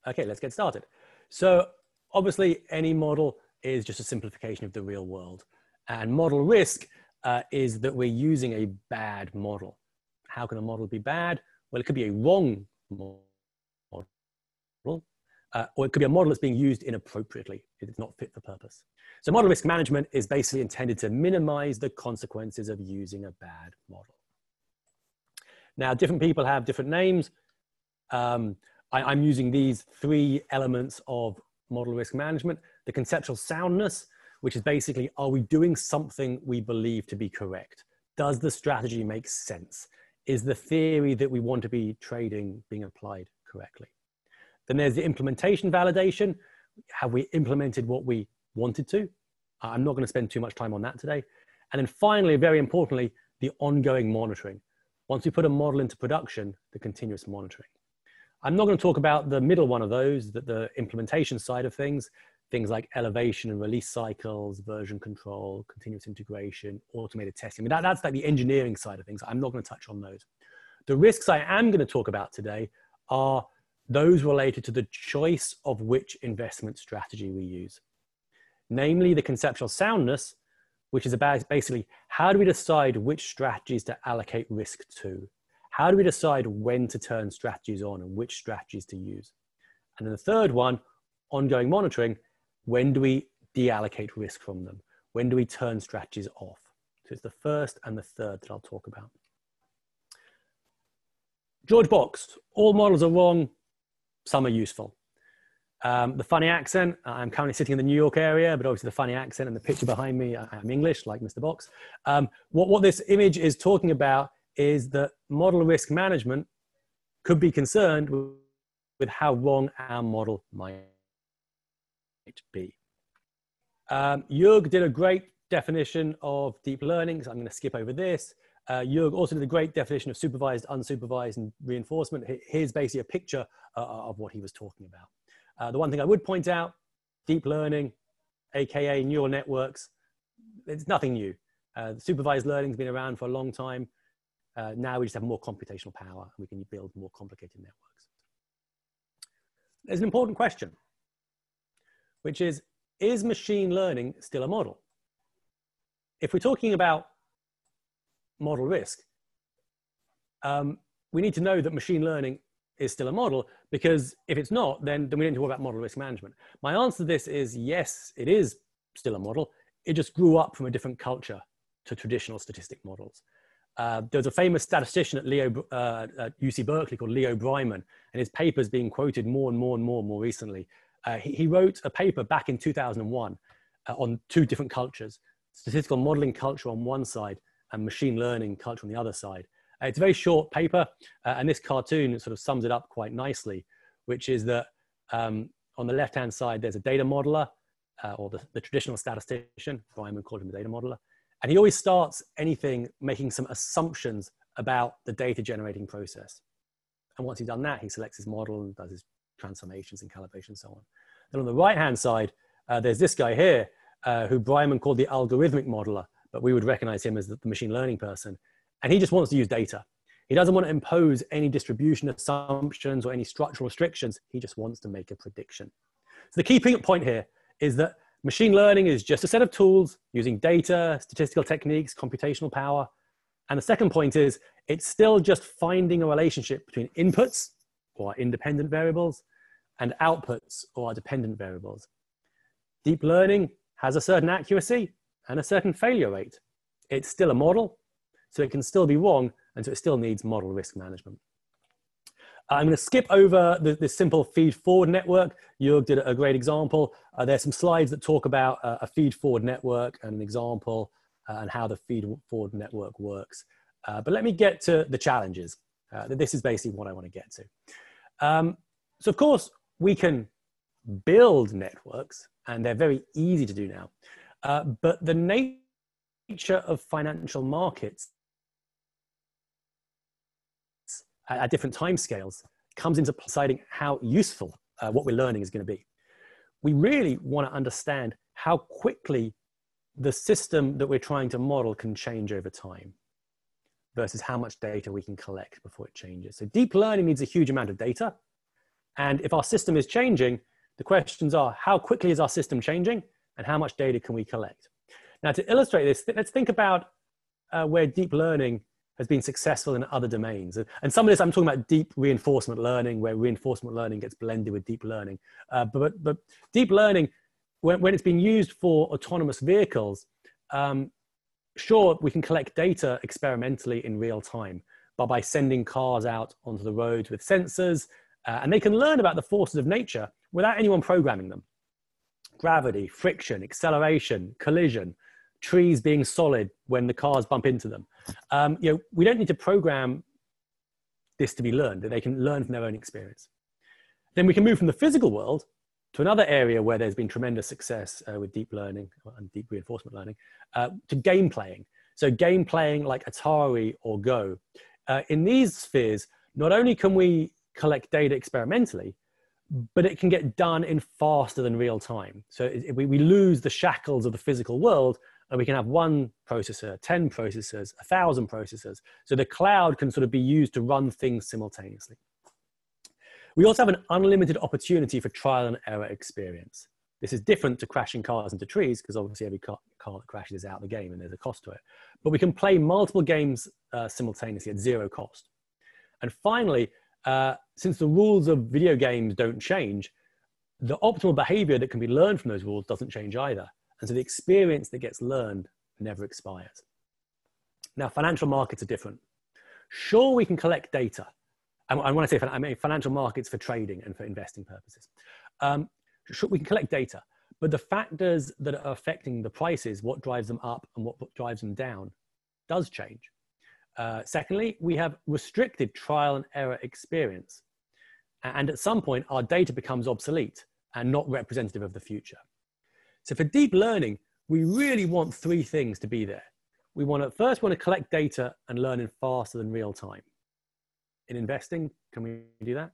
okay, let's get started. So obviously any model is just a simplification of the real world. And model risk uh, is that we're using a bad model. How can a model be bad? Well, it could be a wrong model, uh, or it could be a model that's being used inappropriately. It's not fit for purpose. So model risk management is basically intended to minimize the consequences of using a bad model. Now, different people have different names. Um, I, I'm using these three elements of model risk management, the conceptual soundness, which is basically, are we doing something we believe to be correct? Does the strategy make sense? Is the theory that we want to be trading being applied correctly? Then there's the implementation validation. Have we implemented what we wanted to? I'm not going to spend too much time on that today. And then finally, very importantly, the ongoing monitoring. Once we put a model into production, the continuous monitoring. I'm not going to talk about the middle one of those, the, the implementation side of things, things like elevation and release cycles, version control, continuous integration, automated testing. I mean, that, that's like the engineering side of things. I'm not going to touch on those. The risks I am going to talk about today are those related to the choice of which investment strategy we use. Namely, the conceptual soundness, which is about basically how do we decide which strategies to allocate risk to? How do we decide when to turn strategies on and which strategies to use? And then the third one, ongoing monitoring, when do we deallocate risk from them? When do we turn strategies off? So it's the first and the third that I'll talk about. George Box, all models are wrong, some are useful. Um, the funny accent, I'm currently sitting in the New York area, but obviously the funny accent and the picture behind me, I'm English, like Mr. Box. Um, what, what this image is talking about is that model risk management could be concerned with, how wrong our model might be. Um, Jörg did a great definition of deep learning, so I'm going to skip over this. Uh, Jörg also did a great definition of supervised, unsupervised, and reinforcement. Here's basically a picture uh, of what he was talking about. Uh, the one thing I would point out, deep learning, AKA neural networks, it's nothing new. Uh, supervised learning has been around for a long time. Uh, now we just have more computational power and we can build more complicated networks. there's an important question, which is, is machine learning still a model? If we're talking about model risk, um, we need to know that machine learning is still a model because if it's not, then, then we need to talk about model risk management. My answer to this is yes, it is still a model. It just grew up from a different culture to traditional statistic models. Uh, there's a famous statistician at, Leo, uh, at UC Berkeley called Leo Breiman, and his paper is being quoted more and more and more and more recently. Uh, he, he, wrote a paper back in 2001 uh, on two different cultures, statistical modeling culture on one side and machine learning culture on the other side. Uh, it's a very short paper, and this cartoon sort of sums it up quite nicely, which is that um, on the left-hand side, there's a data modeler, or the, the traditional statistician, Breiman called him a data modeler, and he always starts anything making some assumptions about the data generating process. And once he's done that, he selects his model and does his transformations and calibrations and so on. Then on the right hand side, uh, there's this guy here uh, who Breiman called the algorithmic modeler, but we would recognize him as the machine learning person. And he just wants to use data. He doesn't want to impose any distribution assumptions or any structural restrictions. He just wants to make a prediction. So the key point here is that Machine learning is just a set of tools using data, statistical techniques, computational power. And the second point is it's still just finding a relationship between inputs or independent variables and outputs or dependent variables. Deep learning has a certain accuracy and a certain failure rate. It's still a model, so it can still be wrong, and so it still needs model risk management. I'm going to skip over the, the simple feed forward network. Jörg did a great example. Uh, there's some slides that talk about uh, a feed forward network and an example uh, and how the feed forward network works. Uh, but let me get to the challenges. Uh, this is basically what I want to get to. Um, so of course, we can build networks and they're very easy to do now. Uh, but the nature of financial markets at different timescales comes into deciding how useful uh, what we're learning is going to be. We really want to understand how quickly the system that we're trying to model can change over time versus how much data we can collect before it changes. So deep learning needs a huge amount of data. And if our system is changing, the questions are how quickly is our system changing and how much data can we collect? Now to illustrate this, let's think about uh, where deep learning has been successful in other domains. And some of this, I'm talking about deep reinforcement learning, where reinforcement learning gets blended with deep learning. Uh, but, but deep learning, when, when it's been used for autonomous vehicles, um, sure, we can collect data experimentally in real time, but by sending cars out onto the roads with sensors, uh, and they can learn about the forces of nature without anyone programming them. Gravity, friction, acceleration, collision, trees being solid when the cars bump into them. Um, you know, we don't need to program this to be learned, that they can learn from their own experience. Then we can move from the physical world to another area where there's been tremendous success uh, with deep learning and deep reinforcement learning, uh, to game playing. So game playing like Atari or Go. Uh, in these spheres, not only can we collect data experimentally, but it can get done in faster than real time. So it, we, we lose the shackles of the physical world and we can have one processor, 10 processors, a thousand processors. So the cloud can sort of be used to run things simultaneously. We also have an unlimited opportunity for trial and error experience. This is different to crashing cars into trees because obviously every car, car, that crashes is out of the game and there's a cost to it. But we can play multiple games uh, simultaneously at zero cost. And finally, uh, since the rules of video games don't change, the optimal behavior that can be learned from those rules doesn't change either. And so the experience that gets learned never expires. Now, financial markets are different. Sure, we can collect data. And when I say I mean financial markets for trading and for investing purposes. Um, sure, we can collect data, but the factors that are affecting the prices, what drives them up and what drives them down, does change. Uh, secondly, we have restricted trial and error experience. And at some point, our data becomes obsolete and not representative of the future. So for deep learning, we really want three things to be there. We want to first want to collect data and learn in faster than real time. In investing, can we do that?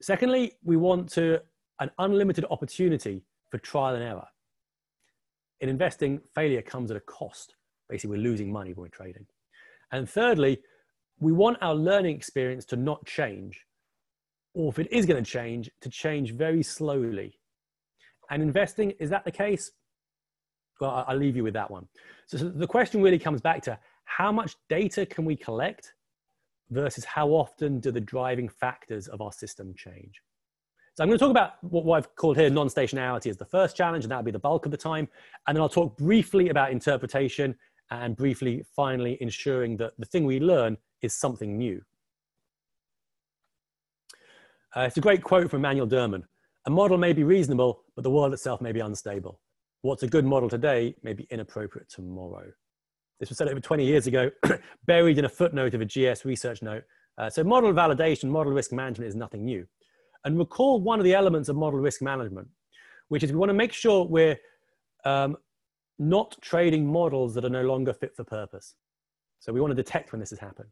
Secondly, we want to an unlimited opportunity for trial and error. In investing, failure comes at a cost. Basically, we're losing money when we're trading. And thirdly, we want our learning experience to not change or if it is going to change, to change very slowly. And investing, is that the case? Well, I'll leave you with that one. So, so the question really comes back to how much data can we collect versus how often do the driving factors of our system change? So I'm going to talk about what I've called here non-stationarity as the first challenge, and that'll be the bulk of the time. And then I'll talk briefly about interpretation and briefly, finally, ensuring that the thing we learn is something new. Uh, it's a great quote from Emanuel Derman. A model may be reasonable, but the world itself may be unstable. What's a good model today may be inappropriate tomorrow. This was said over 20 years ago, buried in a footnote of a GS research note. Uh, so model validation, model risk management is nothing new. And recall one of the elements of model risk management, which is we want to make sure we're um, not trading models that are no longer fit for purpose. So we want to detect when this has happened.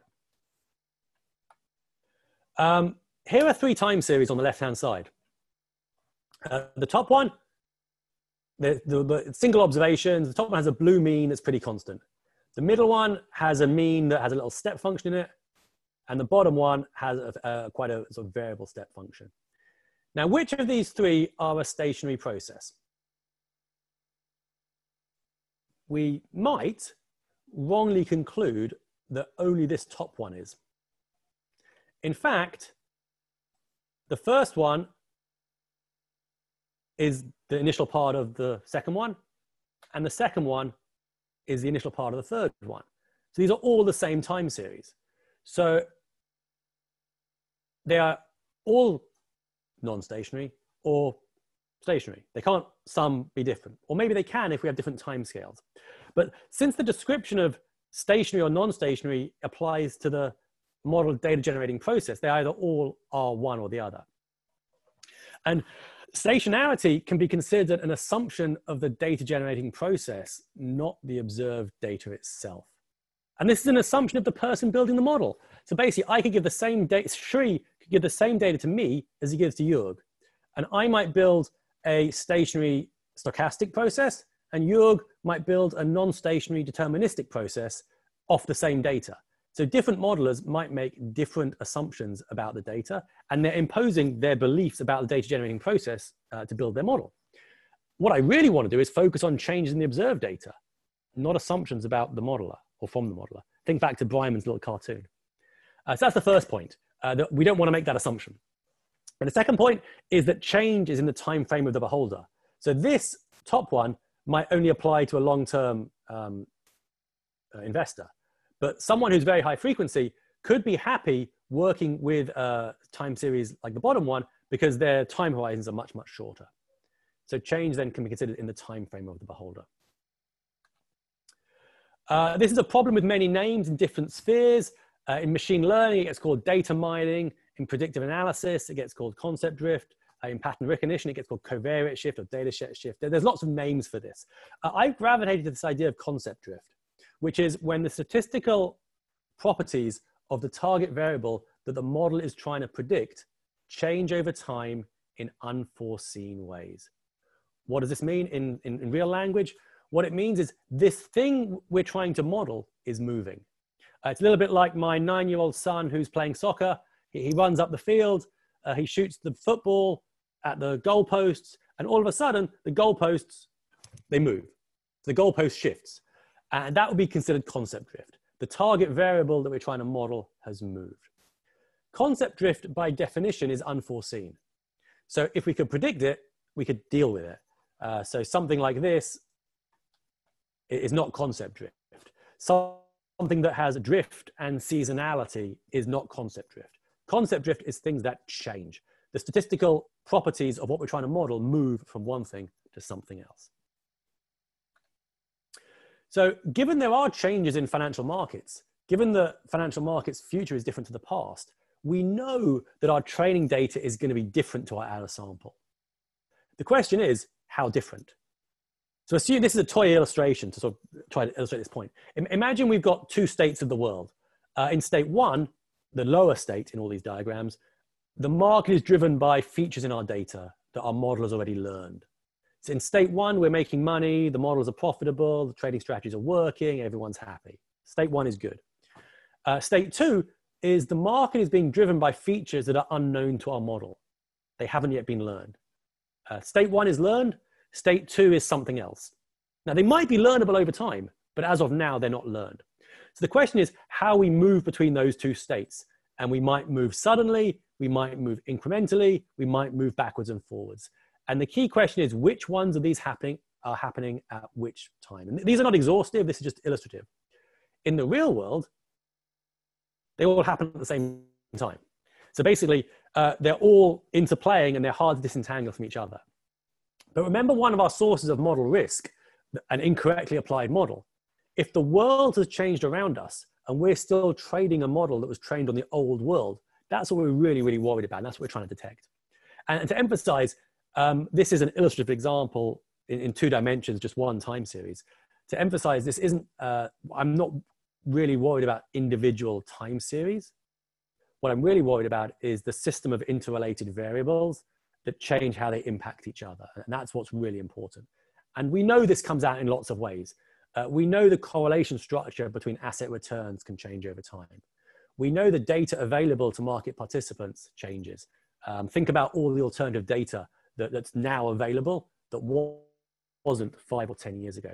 Um, here are three time series on the left-hand side. Uh, the top one, the, the, the, single observations, the top one has a blue mean that's pretty constant. The middle one has a mean that has a little step function in it. And the bottom one has a, a, quite a sort of variable step function. Now, which of these three are a stationary process? We might wrongly conclude that only this top one is. In fact, the first one is the initial part of the second one, and the second one is the initial part of the third one. So these are all the same time series. So they are all non-stationary or stationary. They can't some be different, or maybe they can if we have different time scales. But since the description of stationary or non-stationary applies to the model data generating process, they either all are one or the other. And stationarity can be considered an assumption of the data generating process, not the observed data itself. And this is an assumption of the person building the model. So basically, I could give the same data, Sri could give the same data to me as he gives to Jörg. And I might build a stationary stochastic process, and Jörg might build a non-stationary deterministic process off the same data. So different modelers might make different assumptions about the data, and they're imposing their beliefs about the data generating process uh, to build their model. What I really want to do is focus on changes in the observed data, not assumptions about the modeler or from the modeler. Think back to Breiman's little cartoon. Uh, so that's the first point uh, that we don't want to make that assumption. And the second point is that change is in the time frame of the beholder. So this top one might only apply to a long-term um, uh, investor, but someone who's very high frequency could be happy working with a time series like the bottom one because their time horizons are much, much shorter. So change then can be considered in the time frame of the beholder. Uh, this is a problem with many names in different spheres. Uh, in machine learning, it gets called data mining. In predictive analysis, it gets called concept drift. Uh, in pattern recognition, it gets called covariate shift or data set shift. There's lots of names for this. Uh, I've gravitated to this idea of concept drift, which is when the statistical properties of the target variable that the model is trying to predict change over time in unforeseen ways. What does this mean in, in, in real language? What it means is this thing we're trying to model is moving. Uh, it's a little bit like my nine-year-old son who's playing soccer. He, he runs up the field, uh, he shoots the football at the goalposts, and all of a sudden the goalposts, they move. The goalpost shifts. And that would be considered concept drift. The target variable that we're trying to model has moved. Concept drift by definition is unforeseen. So if we could predict it, we could deal with it. Uh, so something like this is not concept drift. Something that has drift and seasonality is not concept drift. Concept drift is things that change. The statistical properties of what we're trying to model move from one thing to something else. So given there are changes in financial markets, given the financial markets future is different to the past, we know that our training data is going to be different to our outer sample. The question is, how different? So assume this is a toy illustration to sort of try to illustrate this point. Imagine we've got two states of the world. Uh, in state one, the lower state in all these diagrams, the market is driven by features in our data that our model has already learned. So in state one, we're making money, the models are profitable, the trading strategies are working, everyone's happy. State one is good. Uh, state two is the market is being driven by features that are unknown to our model. They haven't yet been learned. Uh, state one is learned, state two is something else. Now, they might be learnable over time, but as of now, they're not learned. So the question is how we move between those two states. And we might move suddenly, we might move incrementally, we might move backwards and forwards. And the key question is which ones of these happening are happening at which time? And these are not exhaustive, this is just illustrative. In the real world, they all happen at the same time. So basically, uh, they're all interplaying and they're hard to disentangle from each other. But remember one of our sources of model risk, an incorrectly applied model. If the world has changed around us and we're still trading a model that was trained on the old world, that's what we're really, really worried about. And that's what we're trying to detect. And, and to emphasize, um, this is an illustrative example in, in, two dimensions, just one time series. To emphasize, this isn't, uh, I'm not really worried about individual time series. What I'm really worried about is the system of interrelated variables that change how they impact each other. And that's what's really important. And we know this comes out in lots of ways. Uh, we know the correlation structure between asset returns can change over time. We know the data available to market participants changes. Um, think about all the alternative data that, that's now available that wasn't five or 10 years ago.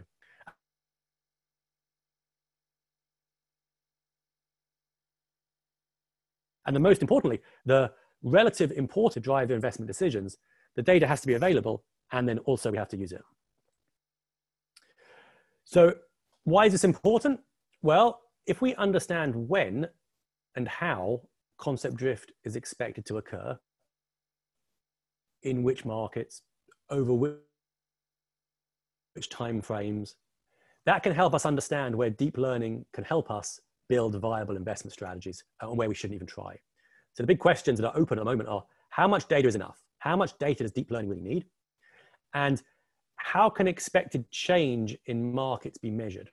And the most importantly, the relative importance to drive their investment decisions, the data has to be available, and then also we have to use it. So why is this important? Well, if we understand when and how concept drift is expected to occur, in which markets, over which, time frames, that can help us understand where deep learning can help us build viable investment strategies uh, and where we shouldn't even try. So the big questions that are open at the moment are how much data is enough? How much data does deep learning really need? And how can expected change in markets be measured?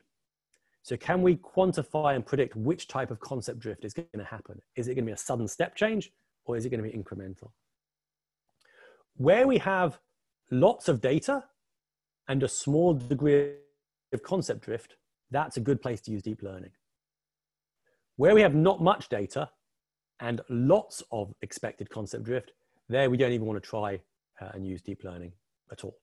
So can we quantify and predict which type of concept drift is going to happen? Is it going to be a sudden step change or is it going to be incremental? Where we have lots of data and a small degree of concept drift, that's a good place to use deep learning. Where we have not much data and lots of expected concept drift, there we don't even want to try uh, and use deep learning at all.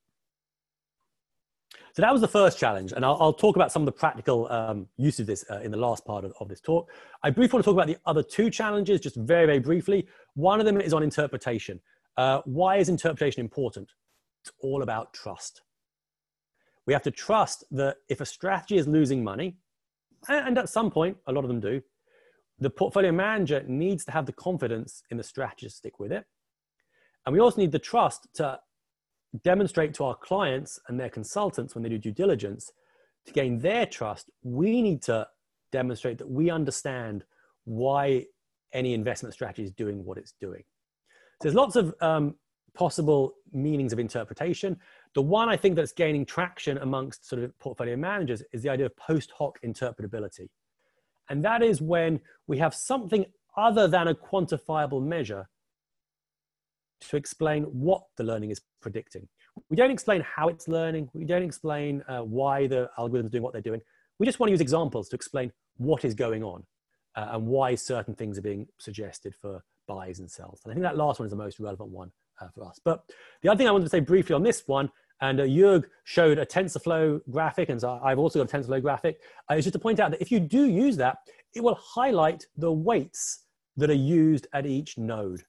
So that was the first challenge, and I'll, I'll talk about some of the practical um, use of this uh, in the last part of, of, this talk. I briefly want to talk about the other two challenges, just very, very briefly. One of them is on interpretation. Uh, why is interpretation important? It's all about trust. We have to trust that if a strategy is losing money, and at some point, a lot of them do, the portfolio manager needs to have the confidence in the strategy to stick with it. And we also need the trust to demonstrate to our clients and their consultants when they do due diligence to gain their trust. We need to demonstrate that we understand why any investment strategy is doing what it's doing. So there's lots of um, possible meanings of interpretation. The one I think that's gaining traction amongst sort of portfolio managers is the idea of post hoc interpretability. And that is when we have something other than a quantifiable measure to explain what the learning is predicting. We don't explain how it's learning. We don't explain uh, why the algorithm is doing what they're doing. We just want to use examples to explain what is going on uh, and why certain things are being suggested for buys and sells. And I think that last one is the most relevant one uh, for us. But the other thing I wanted to say briefly on this one and uh, Jörg showed a TensorFlow graphic, and so I've also got a TensorFlow graphic. Uh, it's just to point out that if you do use that, it will highlight the weights that are used at each node.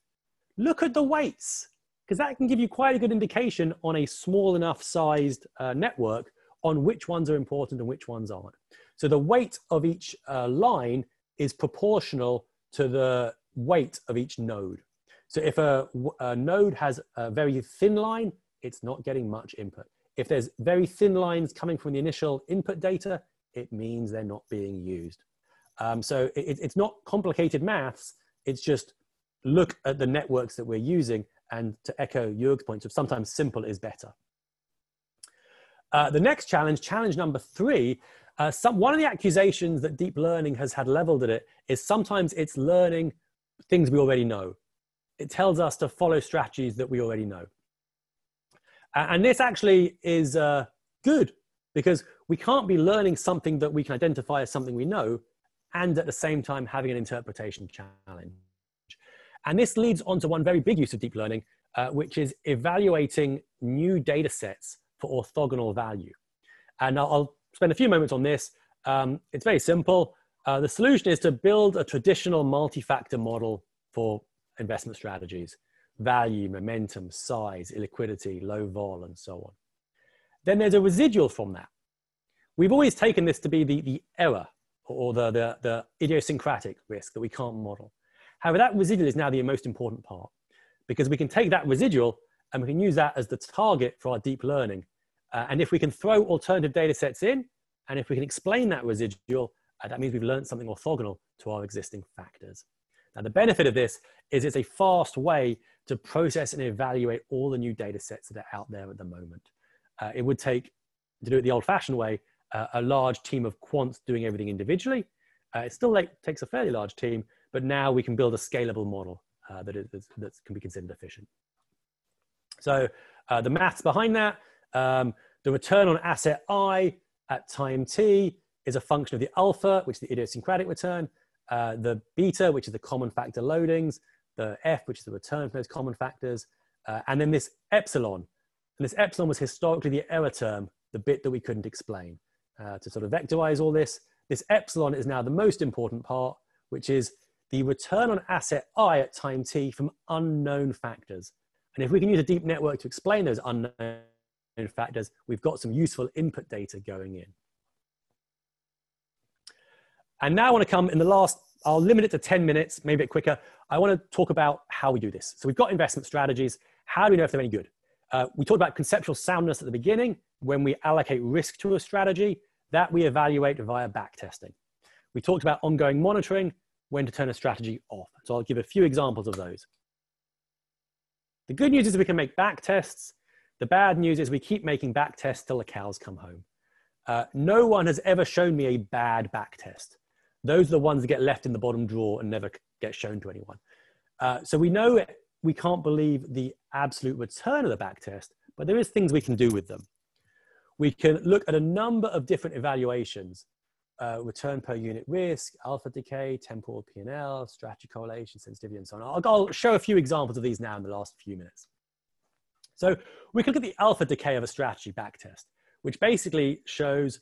Look at the weights, because that can give you quite a good indication on a small enough sized uh, network on which ones are important and which ones aren't. So the weight of each uh, line is proportional to the weight of each node. So if a, a node has a very thin line, it's not getting much input. If there's very thin lines coming from the initial input data, it means they're not being used. Um, so it, it's not complicated maths. It's just look at the networks that we're using and to echo Jörg's point of sometimes simple is better. Uh, the next challenge, challenge number three, uh, some, one of the accusations that deep learning has had leveled at it is sometimes it's learning things we already know. It tells us to follow strategies that we already know. And this actually is uh, good because we can't be learning something that we can identify as something we know and at the same time having an interpretation challenge. And this leads on to one very big use of deep learning, uh, which is evaluating new data sets for orthogonal value. And I'll, I'll spend a few moments on this. Um, it's very simple. Uh, the solution is to build a traditional multi-factor model for investment strategies, value, momentum, size, illiquidity, low vol, and so on. Then there's a residual from that. We've always taken this to be the, the error or the, the, the idiosyncratic risk that we can't model. However, that residual is now the most important part because we can take that residual and we can use that as the target for our deep learning. Uh, and if we can throw alternative data sets in, and if we can explain that residual, that means we've learned something orthogonal to our existing factors. Now, the benefit of this is it's a fast way to process and evaluate all the new data sets that are out there at the moment. Uh, it would take, to do it the old fashioned way, uh, a large team of quants doing everything individually. Uh, it still like, takes a fairly large team, but now we can build a scalable model uh, that, is, that can be considered efficient. So uh, the maths behind that, um, the return on asset I at time t is a function of the alpha, which is the idiosyncratic return, uh, the beta, which is the common factor loadings, the f, which is the return from those common factors, uh, and then this epsilon. And this epsilon was historically the error term, the bit that we couldn't explain. Uh, to sort of vectorize all this, this epsilon is now the most important part, which is the return on asset i at time t from unknown factors. And if we can use a deep network to explain those unknown factors, we've got some useful input data going in. And now I want to come in the last, I'll limit it to 10 minutes, maybe a bit quicker. I want to talk about how we do this. So we've got investment strategies. How do we know if they're any good? Uh, we talked about conceptual soundness at the beginning. When we allocate risk to a strategy, that we evaluate via backtesting. We talked about ongoing monitoring, when to turn a strategy off. So I'll give a few examples of those. The good news is we can make back tests. The bad news is we keep making back tests till the cows come home. Uh, no one has ever shown me a bad back test. Those are the ones that get left in the bottom drawer and never get shown to anyone. Uh, so we know we can't believe the absolute return of the back test, but there is things we can do with them. We can look at a number of different evaluations uh, return per unit risk, alpha decay, temporal P&L, strategy correlation, sensitivity, and so on. I'll, I'll, show a few examples of these now in the last few minutes. So we can look at the alpha decay of a strategy backtest, which basically shows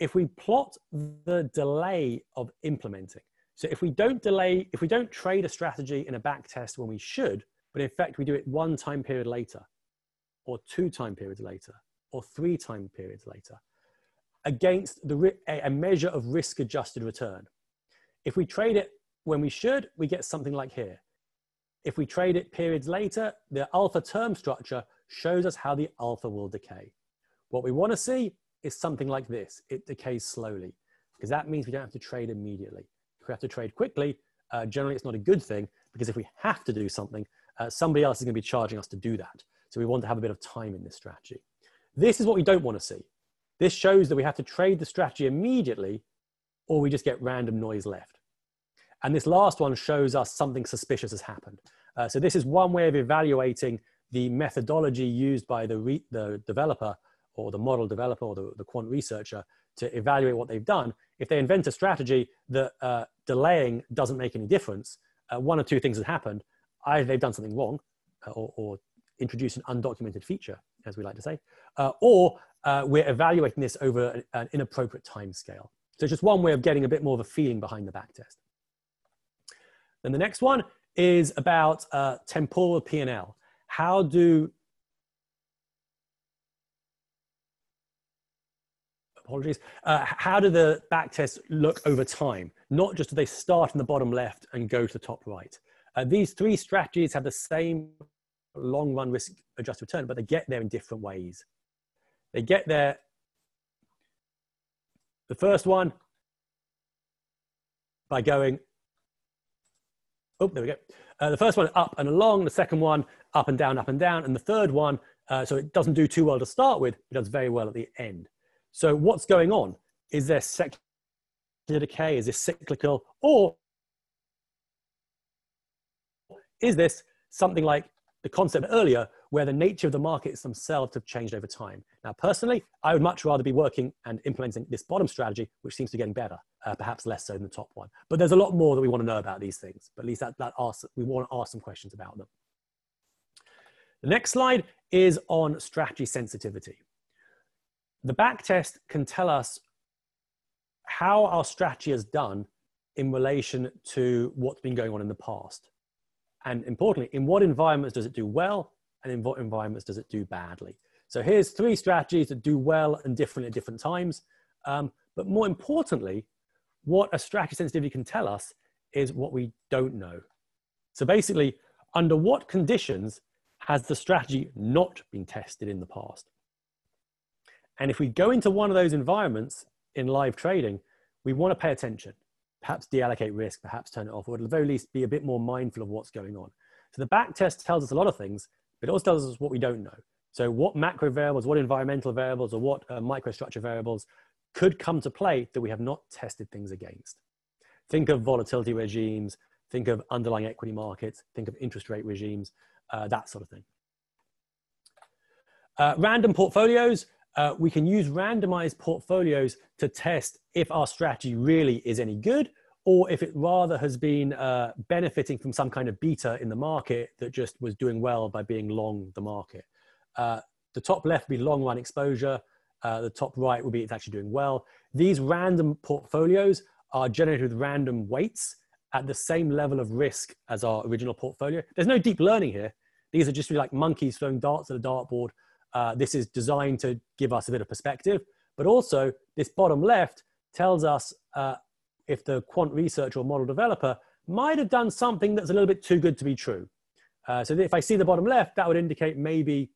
if we plot the delay of implementing. So if we don't delay, if we don't trade a strategy in a back test when we should, but in fact we do it one time period later, or two time periods later, or three time periods later, against the, a measure of risk adjusted return. If we trade it when we should, we get something like here. If we trade it periods later, the alpha term structure shows us how the alpha will decay. What we want to see is something like this. It decays slowly because that means we don't have to trade immediately. If we have to trade quickly, uh, generally it's not a good thing because if we have to do something, uh, somebody else is going to be charging us to do that. So we want to have a bit of time in this strategy. This is what we don't want to see. This shows that we have to trade the strategy immediately or we just get random noise left. And this last one shows us something suspicious has happened. Uh, so this is one way of evaluating the methodology used by the, the developer or the model developer or the, the quant researcher to evaluate what they've done. If they invent a strategy that uh, delaying doesn't make any difference, uh, one or two things have happened. Either they've done something wrong uh, or, or introduced an undocumented feature, as we like to say, uh, or uh, we're evaluating this over an, an inappropriate time scale. So just one way of getting a bit more of a feeling behind the backtest. Then the next one is about uh, temporal P&L. How do, apologies, uh, how do the backtests look over time? Not just do they start in the bottom left and go to the top right. Uh, these three strategies have the same long run risk adjusted return, but they get there in different ways. They get there. The first one by going, oh, there we go. Uh, the first one up and along, the second one up and down, up and down, and the third one, uh, so it doesn't do too well to start with, it does very well at the end. So what's going on? Is there secular decay? Is this cyclical? Or is this something like the concept earlier where the nature of the markets themselves have changed over time. Now, personally, I would much rather be working and implementing this bottom strategy, which seems to be getting better, uh, perhaps less so than the top one. But there's a lot more that we want to know about these things. But at least that, that asks, we want to ask some questions about them. The next slide is on strategy sensitivity. The back test can tell us how our strategy has done in relation to what's been going on in the past. And importantly, in what environments does it do well and in what environments does it do badly? So here's three strategies that do well and differently at different times. Um, but more importantly, what a strategy sensitivity can tell us is what we don't know. So basically, under what conditions has the strategy not been tested in the past? And if we go into one of those environments in live trading, we want to pay attention perhaps deallocate risk, perhaps turn it off, or at the very least be a bit more mindful of what's going on. So the back test tells us a lot of things, but it also tells us what we don't know. So what macro variables, what environmental variables, or what uh, microstructure variables could come to play that we have not tested things against. Think of volatility regimes, think of underlying equity markets, think of interest rate regimes, uh, that sort of thing. Uh, random portfolios, uh, we can use randomized portfolios to test if our strategy really is any good or if it rather has been uh, benefiting from some kind of beta in the market that just was doing well by being long the market. Uh, the top left would be long run exposure. Uh, the top right would be it's actually doing well. These random portfolios are generated with random weights at the same level of risk as our original portfolio. There's no deep learning here. These are just like monkeys throwing darts at a dartboard uh, this is designed to give us a bit of perspective, but also this bottom left tells us uh, if the quant researcher or model developer might have done something that's a little bit too good to be true. Uh, so if I see the bottom left, that would indicate maybe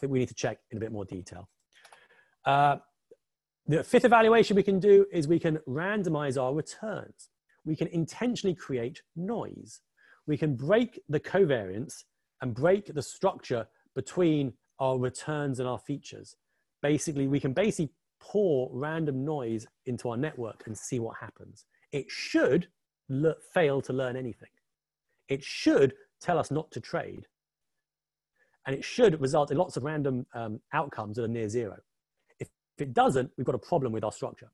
that we need to check in a bit more detail. Uh, the fifth evaluation we can do is we can randomize our returns. We can intentionally create noise. We can break the covariance and break the structure between our returns and our features. Basically, we can basically pour random noise into our network and see what happens. It should fail to learn anything. It should tell us not to trade. And it should result in lots of random um, outcomes that are near zero. If, if it doesn't, we've got a problem with our structure.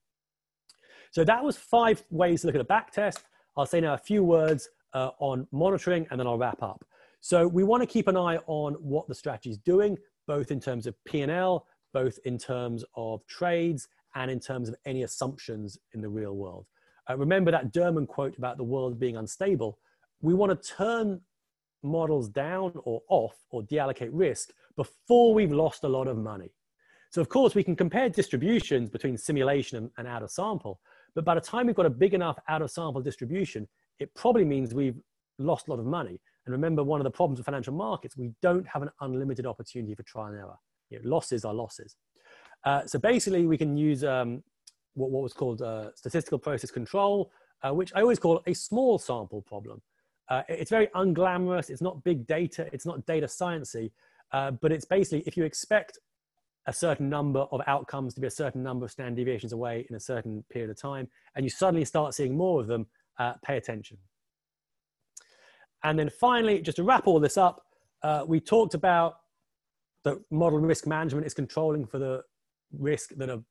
So that was five ways to look at a back test. I'll say now a few words uh, on monitoring and then I'll wrap up. So we want to keep an eye on what the strategy is doing both in terms of P&L, both in terms of trades, and in terms of any assumptions in the real world. Uh, remember that Derman quote about the world being unstable. We want to turn models down or off or deallocate risk before we've lost a lot of money. So of course we can compare distributions between simulation and, and out of sample, but by the time we've got a big enough out of sample distribution, it probably means we've lost a lot of money. And remember, one of the problems with financial markets, we don't have an unlimited opportunity for trial and error. You know, losses are losses. Uh, so basically, we can use um, what, what, was called uh, statistical process control, uh, which I always call a small sample problem. Uh, it's very unglamorous. It's not big data. It's not data sciencey. Uh, but it's basically if you expect a certain number of outcomes to be a certain number of standard deviations away in a certain period of time, and you suddenly start seeing more of them, uh, pay attention. And then finally, just to wrap all this up, uh, we talked about the model risk management is controlling for the risk that a,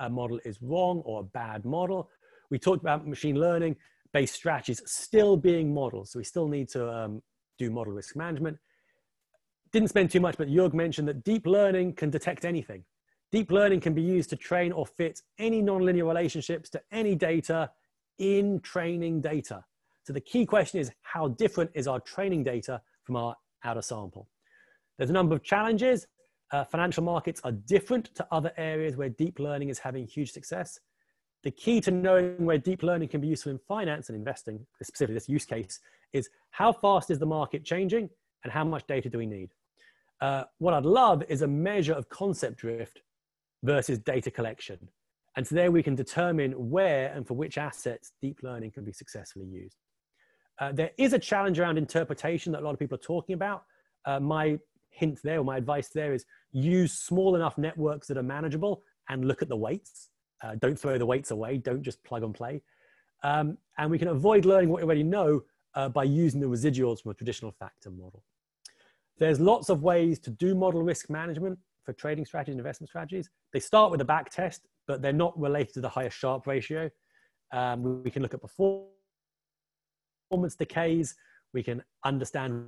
a, model is wrong or a bad model. We talked about machine learning based strategies still being models. So we still need to um, do model risk management. Didn't spend too much, but Jörg mentioned that deep learning can detect anything. Deep learning can be used to train or fit any nonlinear relationships to any data in training data. So the key question is how different is our training data from our outer sample? There's a number of challenges. Uh, financial markets are different to other areas where deep learning is having huge success. The key to knowing where deep learning can be useful in finance and investing, specifically this use case, is how fast is the market changing and how much data do we need? Uh, what I'd love is a measure of concept drift versus data collection. And so there we can determine where and for which assets deep learning can be successfully used. Uh, there is a challenge around interpretation that a lot of people are talking about. Uh, my hint there, or my advice there, is use small enough networks that are manageable and look at the weights. Uh, don't throw the weights away. Don't just plug and play. Um, and we can avoid learning what we already know uh, by using the residuals from a traditional factor model. There's lots of ways to do model risk management for trading strategies and investment strategies. They start with a back test, but they're not related to the highest Sharpe ratio. Um, we can look at performance decays. We can understand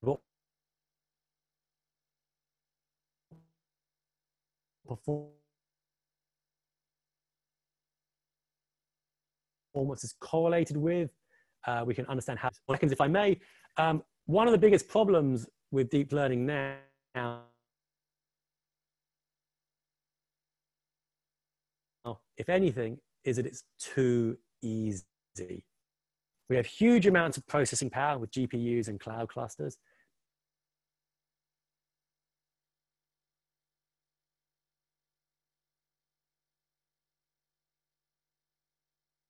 what performance is correlated with. Uh, we can understand how seconds, if I may. Um, one of the biggest problems with deep learning now if anything, is that it's too easy. We have huge amounts of processing power with GPUs and cloud clusters.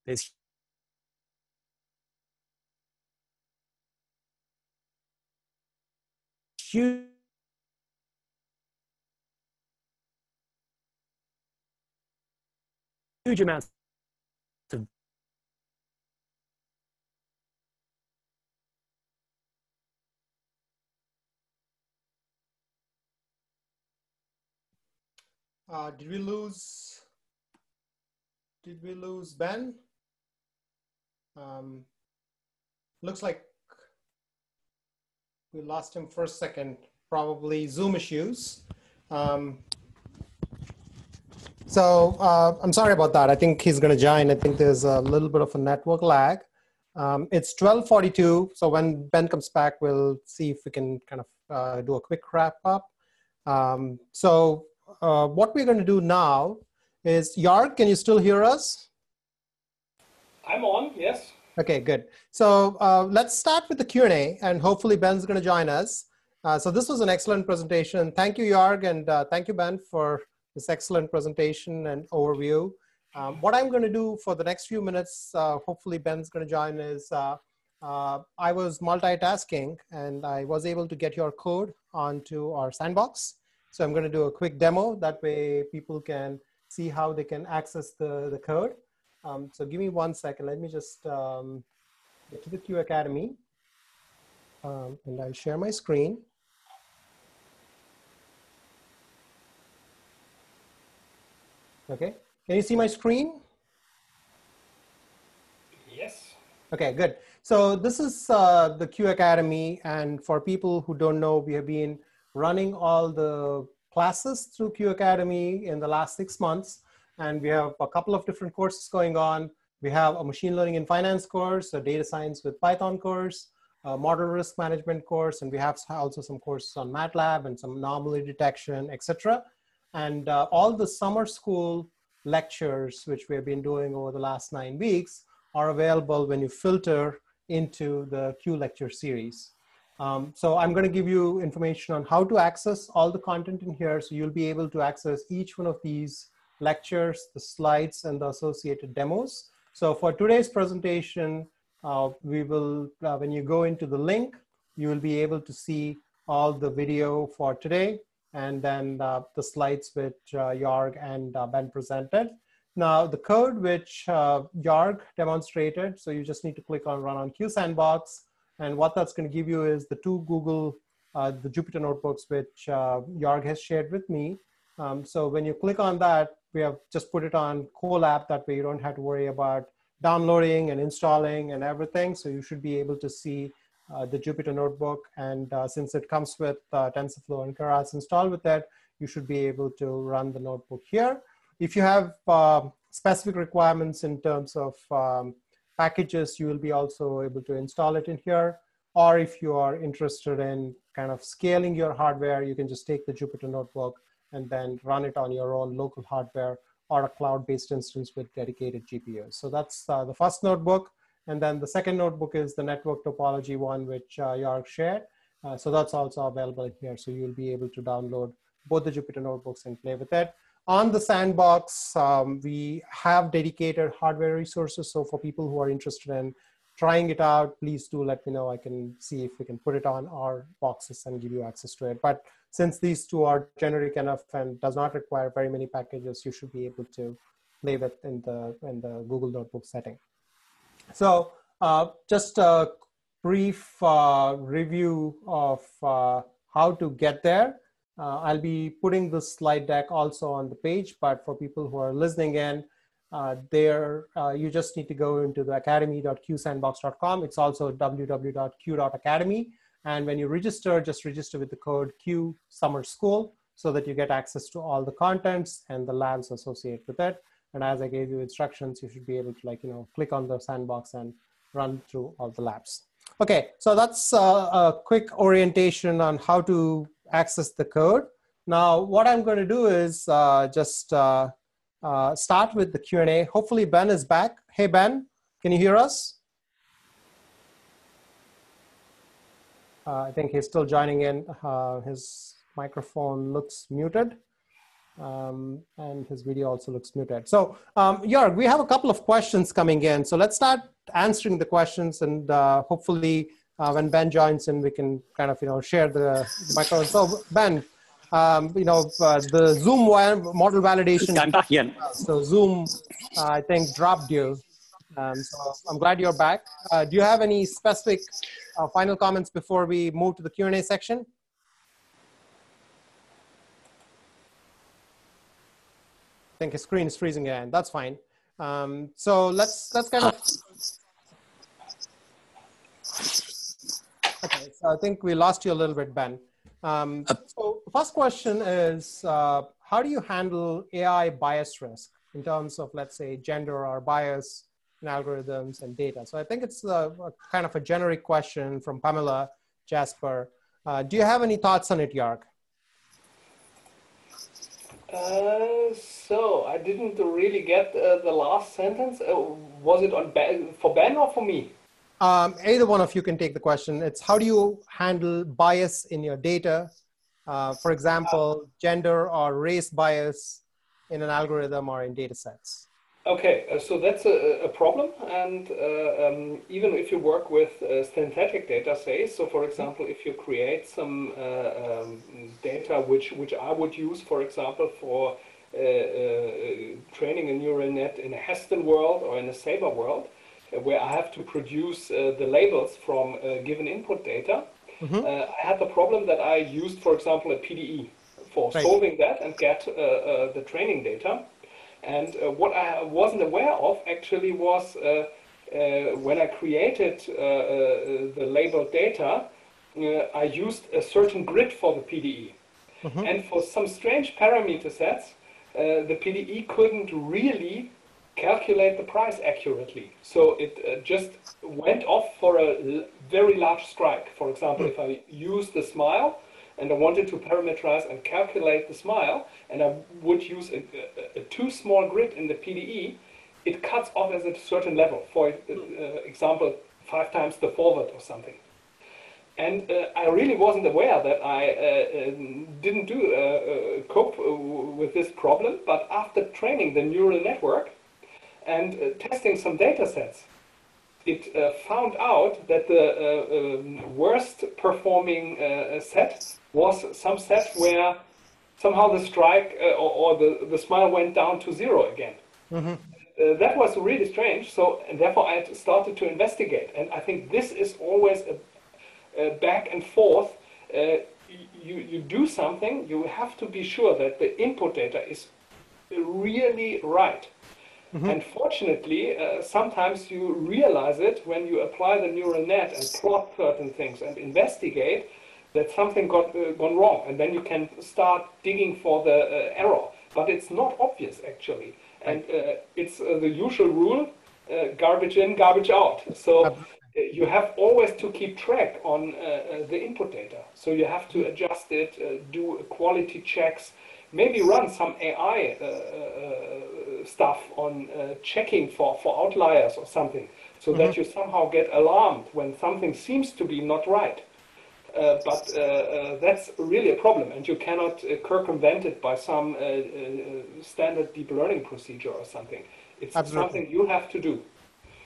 There's huge huge amounts Uh, did we lose? Did we lose Ben? Um, looks like we lost him for a second. Probably Zoom issues. Um, so uh, I'm sorry about that. I think he's going to join. I think there's a little bit of a network lag. Um, it's 12:42. So when Ben comes back, we'll see if we can kind of uh, do a quick wrap up. Um, so uh, what we're going to do now is, Jörg, can you still hear us? I'm on. Yes. Okay, good. So uh, let's start with the Q&A, and hopefully Ben's going to join us. Uh, so this was an excellent presentation. Thank you, Jörg, and uh, thank you, Ben, for this excellent presentation and overview. Um, what I'm going to do for the next few minutes, uh, hopefully Ben's going to join, is uh, uh, I was multitasking and I was able to get your code onto our sandbox. So I'm going to do a quick demo. That way people can see how they can access the, the code. Um, so give me one second. Let me just um, get to the Q Academy. Um, and I'll share my screen. Okay, can you see my screen? Yes. Okay, good. So this is uh, the Q Academy. And for people who don't know, we have been running all the classes through Q Academy in the last six months. And we have a couple of different courses going on. We have a machine learning in finance course, a data science with Python course, a model risk management course, and we have also some courses on MATLAB and some anomaly detection, etc. And uh, all the summer school lectures, which we have been doing over the last nine weeks, are available when you filter into the Q lecture series. Um, so I'm going to give you information on how to access all the content in here. So you'll be able to access each one of these lectures, the slides, and the associated demos. So for today's presentation, uh, we will, uh, when you go into the link, you will be able to see all the video for today and then uh, the slides which uh, Jörg and uh, Ben presented. Now the code which uh, demonstrated, so you just need to click on run on Q Sandbox. And what that's gonna give you is the two Google, uh, the Jupyter notebooks which uh, Jörg has shared with me. Um, so when you click on that, we have just put it on Colab, that way you don't have to worry about downloading and installing and everything. So you should be able to see uh, the Jupyter Notebook. And uh, since it comes with uh, TensorFlow and Keras installed with that, you should be able to run the notebook here. If you have um, specific requirements in terms of um, packages, you will be also able to install it in here. Or if you are interested in kind of scaling your hardware, you can just take the Jupyter Notebook and then run it on your own local hardware or a cloud-based instance with dedicated GPUs. So that's uh, the first notebook. And then the second notebook is the network topology one, which uh, Jörg shared. Uh, so that's also available here. So you'll be able to download both the Jupyter notebooks and play with it. On the sandbox, um, we have dedicated hardware resources. So for people who are interested in trying it out, please do let me know. I can see if we can put it on our boxes and give you access to it. But since these two are generic enough and does not require very many packages, you should be able to play with in the, in the Google Notebook setting. So uh, just a brief uh, review of uh, how to get there. Uh, I'll be putting the slide deck also on the page, but for people who are listening in, uh, there uh, you just need to go into the academy.qsandbox.com. It's also www.q.academy. And when you register, just register with the code Q Summer School so that you get access to all the contents and the labs associated with it. And as I gave you instructions, you should be able to like, you know, click on the sandbox and run through all the labs. Okay, so that's uh, a quick orientation on how to access the code. Now, what I'm going to do is uh, just uh, uh, start with the Q&A. Hopefully Ben is back. Hey, Ben, can you hear us? Uh, I think he's still joining in. Uh, his microphone looks muted. Um, and his video also looks muted. So, um, Jörg, we have a couple of questions coming in. So let's start answering the questions, and uh, hopefully, uh, when Ben joins in, we can kind of you know share the, the microphone. So, Ben, um, you know uh, the Zoom model validation. I'm back again. So Zoom, uh, I think, dropped you. Um, so I'm glad you're back. Uh, do you have any specific uh, final comments before we move to the Q and A section? I think his screen is freezing again. That's fine. Um, so let's let's kind of. Okay, so I think we lost you a little bit, Ben. Um, uh, so first question is, uh, how do you handle AI bias risk in terms of, let's say, gender or bias in algorithms and data? So I think it's a, a kind of a generic question from Pamela Jasper. Uh, do you have any thoughts on it, Jörg? Uh, so I didn't really get uh, the last sentence. Uh, was it on ben, for Ben or for me? Um, either one of you can take the question. It's how do you handle bias in your data? Uh, for example, gender or race bias in an algorithm or in data sets. Okay, uh, so that's a, a problem. And uh, um, even if you work with uh, synthetic data, say, so for example, if you create some uh, um, data which, which I would use, for example, for uh, training a neural net in a Heston world or in a SABR world, where I have to produce the labels from given input data, mm-hmm. I had the problem that I used, for example, a PDE for right. solving that and get the training data. And uh, what I wasn't aware of actually was uh, uh, when I created the labeled data, I used a certain grid for the PDE. Mm-hmm. And for some strange parameter sets, the PDE couldn't really calculate the price accurately. So it uh, just went off for a very large strike. For example, if I use the smile, and I wanted to parameterize and calculate the smile, and I would use a, a, a too small grid in the PDE, it cuts off at a certain level. For uh, example, five times the forward or something. And uh, I really wasn't aware that I uh, um, didn't do uh, uh, cope with this problem. But after training the neural network and uh, testing some data sets, it found out that the um, worst performing set was some set where somehow the strike uh, or, or, the, the smile went down to zero again. Mm-hmm. Uh, that was really strange. So, and therefore, I started to investigate. And I think this is always a, a back and forth. Uh, you, you do something, you have to be sure that the input data is really right. Mm-hmm. And fortunately, uh, sometimes you realize it when you apply the neural net and plot certain things and investigate that something got uh, gone wrong, and then you can start digging for the uh, error. But it's not obvious actually, and uh, it's uh, the usual rule: uh, garbage in, garbage out. So uh, you have always to keep track on the input data. So you have to adjust it, do quality checks, maybe run some AI stuff on checking for, for outliers or something, so mm-hmm. that you somehow get alarmed when something seems to be not right. Uh, but uh, uh, that's really a problem, and you cannot circumvent it by some standard deep learning procedure or something. It's Absolutely. something you have to do.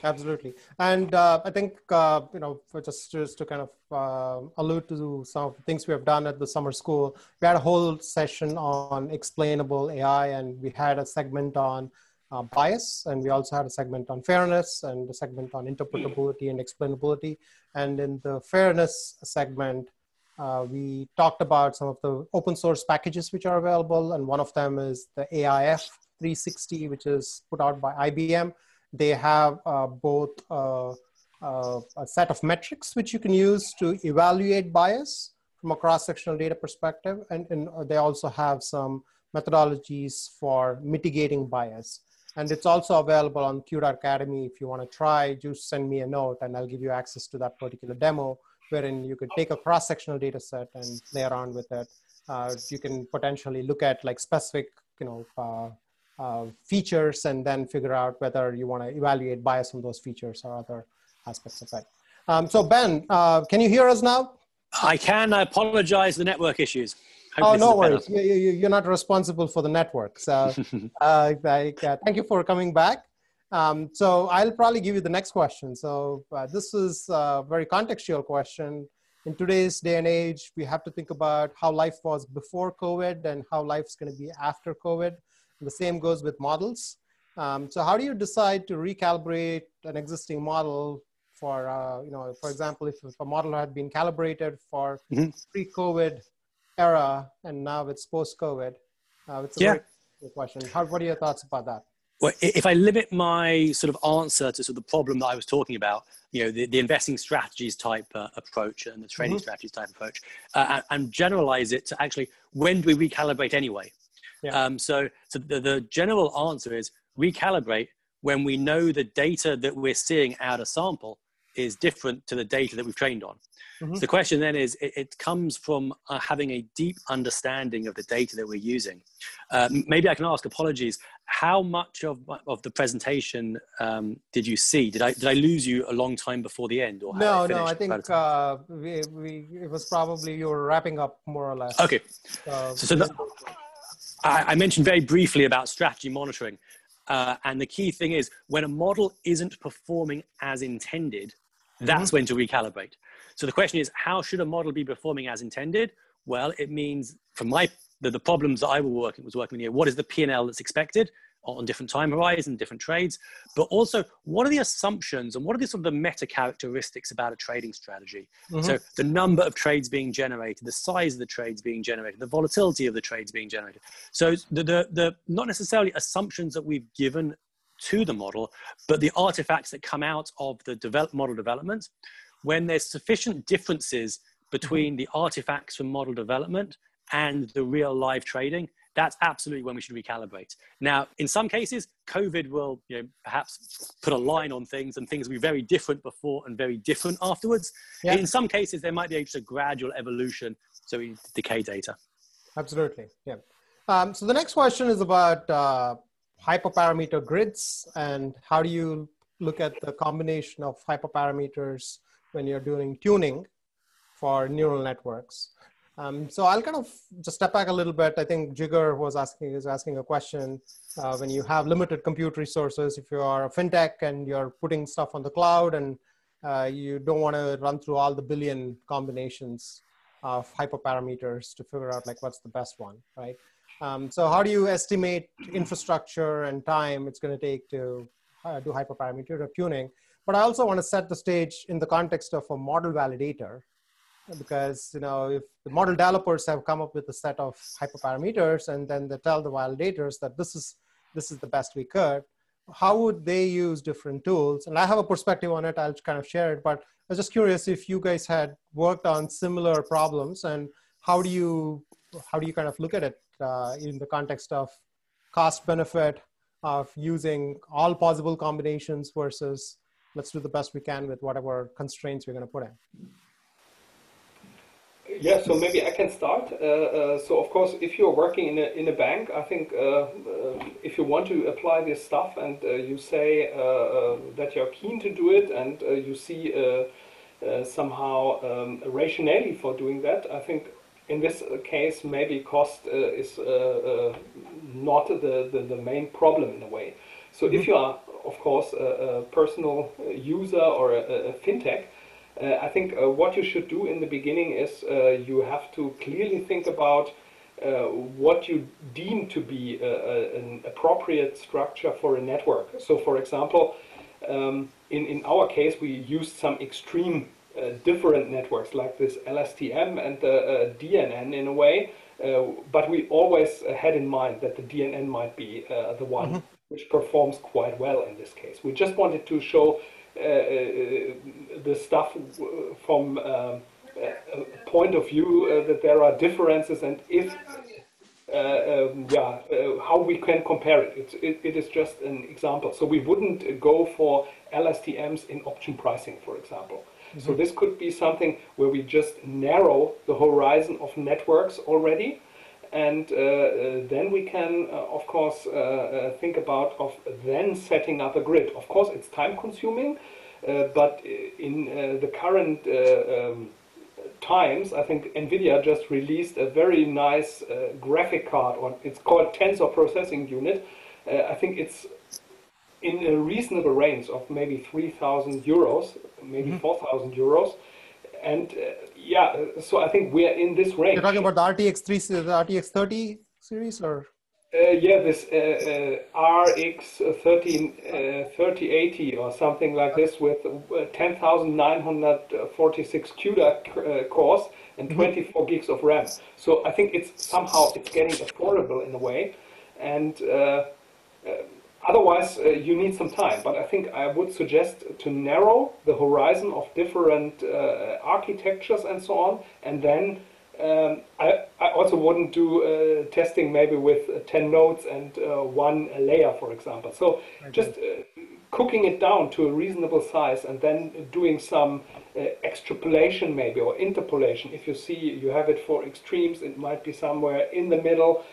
Absolutely, and uh, I think uh, you know, just just to kind of uh, allude to some of the things we have done at the summer school, we had a whole session on explainable AI, and we had a segment on uh, bias, and we also had a segment on fairness and a segment on interpretability and explainability. And in the fairness segment, uh, we talked about some of the open source packages which are available, and one of them is the AIF 360, which is put out by IBM. They have uh, both uh, uh, a set of metrics which you can use to evaluate bias from a cross-sectional data perspective, and, and they also have some methodologies for mitigating bias. And it's also available on CUDA Academy. If you want to try, just send me a note and I'll give you access to that particular demo wherein you could take a cross-sectional data set and play around with it. Uh, you can potentially look at like specific, you know, uh, features and then figure out whether you want to evaluate bias on those features or other aspects of it. Um, so Ben, uh, can you hear us now? I can. I apologize the network issues. Hope oh, no worries. You, are not responsible for the network. So uh, I, uh, thank you for coming back. Um, so I'll probably give you the next question. So uh, this is a very contextual question. In today's day and age, we have to think about how life was before COVID and how life's going to be after COVID. The same goes with models. Um, so how do you decide to recalibrate an existing model for, uh, you know, for example, if, if, a model had been calibrated for mm-hmm. pre-COVID era and now it's post-COVID? Uh, it's a yeah. very question. How, what are your thoughts about that? Well, if I limit my sort of answer to sort of the problem that I was talking about, you know, the, the investing strategies type uh, approach and the trading mm-hmm. strategies type approach, uh, and, and, generalize it to actually when do we recalibrate anyway? Yeah. Um, so, so the, the general answer is recalibrate when we know the data that we're seeing out of sample is different to the data that we've trained on. Mm-hmm. So the question then is, it, it comes from uh, having a deep understanding of the data that we're using. Uh, maybe I can ask, apologies, how much of, of the presentation um, did you see? Did I, did I lose you a long time before the end? Or no, I no, I think uh, we, we, it was probably you were wrapping up more or less. Okay. so, so I, I mentioned very briefly about strategy monitoring. Uh, and the key thing is when a model isn't performing as intended, that's mm-hmm. when to recalibrate. So the question is, how should a model be performing as intended? Well, it means from my the, the problems that I was working was working here. What is the P and L that's expected on different time horizons, different trades, but also what are the assumptions and what are the sort of the meta characteristics about a trading strategy? Mm-hmm. So the number of trades being generated, the size of the trades being generated, the volatility of the trades being generated. So the the, the not necessarily assumptions that we've given to the model, but the artifacts that come out of the develop, model development when there's sufficient differences between the artifacts from model development and the real live trading, that's absolutely when we should recalibrate. Now, in some cases, COVID will you know, perhaps put a line on things and things will be very different before and very different afterwards. Yeah. In some cases, there might be just a gradual evolution, so we decay data. Absolutely, yeah. Um, so the next question is about uh, hyperparameter grids and how do you look at the combination of hyperparameters when you're doing tuning for neural networks. Um, so I'll kind of just step back a little bit. I think Jigar was asking is asking a question. Uh, when you have limited compute resources, if you are a fintech and you're putting stuff on the cloud and uh, you don't want to run through all the billion combinations of hyperparameters to figure out like what's the best one, right? Um, so how do you estimate infrastructure and time it's going to take to uh, do hyperparameter tuning? But I also want to set the stage in the context of a model validator, because you know if the model developers have come up with a set of hyperparameters and then they tell the validators that this is this is the best we could, how would they use different tools? And I have a perspective on it. I'll kind of share it. But I was just curious if you guys had worked on similar problems and how do you how do you kind of look at it uh, in the context of cost benefit of using all possible combinations versus let's do the best we can with whatever constraints we're going to put in. Yeah, so maybe I can start. Uh, uh, so of course, if you're working in a, in a bank, I think uh, uh if you want to apply this stuff and uh, you say uh, that you're keen to do it and you see somehow um, a rationale for doing that, I think in this case maybe cost is not the, the, the, main problem in a way. So mm -hmm. if mm-hmm. you are of course, a, a personal user or a, a fintech, uh, I think uh, what you should do in the beginning is uh, you have to clearly think about uh, what you deem to be a, a, an appropriate structure for a network. So, for example, um, in, in our case, we used some extreme uh, different networks like this LSTM and the uh, DNN in a way, uh, but we always had in mind that the DNN might be uh, the one mm-hmm. which performs quite well in this case. We just wanted to show uh, the stuff from um, point of view uh, that there are differences and if uh, um, yeah, uh, how we can compare it. It's, it. It is just an example. So we wouldn't go for LSTMs in option pricing, for example. Mm-hmm. So this could be something where we just narrow the horizon of networks already, and uh, uh, then we can, uh, of course, think about of then setting up a grid. Of course, it's time consuming, but in the current um, times, I think NVIDIA just released a very nice uh, graphic card, or it's called Tensor Processing Unit. Uh, I think it's in a reasonable range of maybe 3,000 euros, maybe mm-hmm. 4,000 euros. And uh, yeah, so I think we're in this range. You're talking about the RTX 3, the RTX 30 series, or? Uh, yeah, this uh, uh, RX 13, 3080 or something like this with 10,946 CUDA cores and mm-hmm. 24 gigs of RAM. So I think it's somehow it's getting affordable in a way, and otherwise uh, you need some time. But I think I would suggest to narrow the horizon of different uh, architectures and so on, and then um, I, I, also wouldn't do uh, testing maybe with uh, 10 nodes and uh, one layer, for example. So okay. just uh, cooking it down to a reasonable size and then doing some uh, extrapolation maybe or interpolation. If you see you have it for extremes, it might be somewhere in the middle.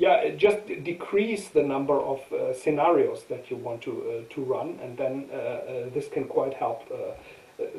Yeah, just decrease the number of uh, scenarios that you want to to run, and then this can quite help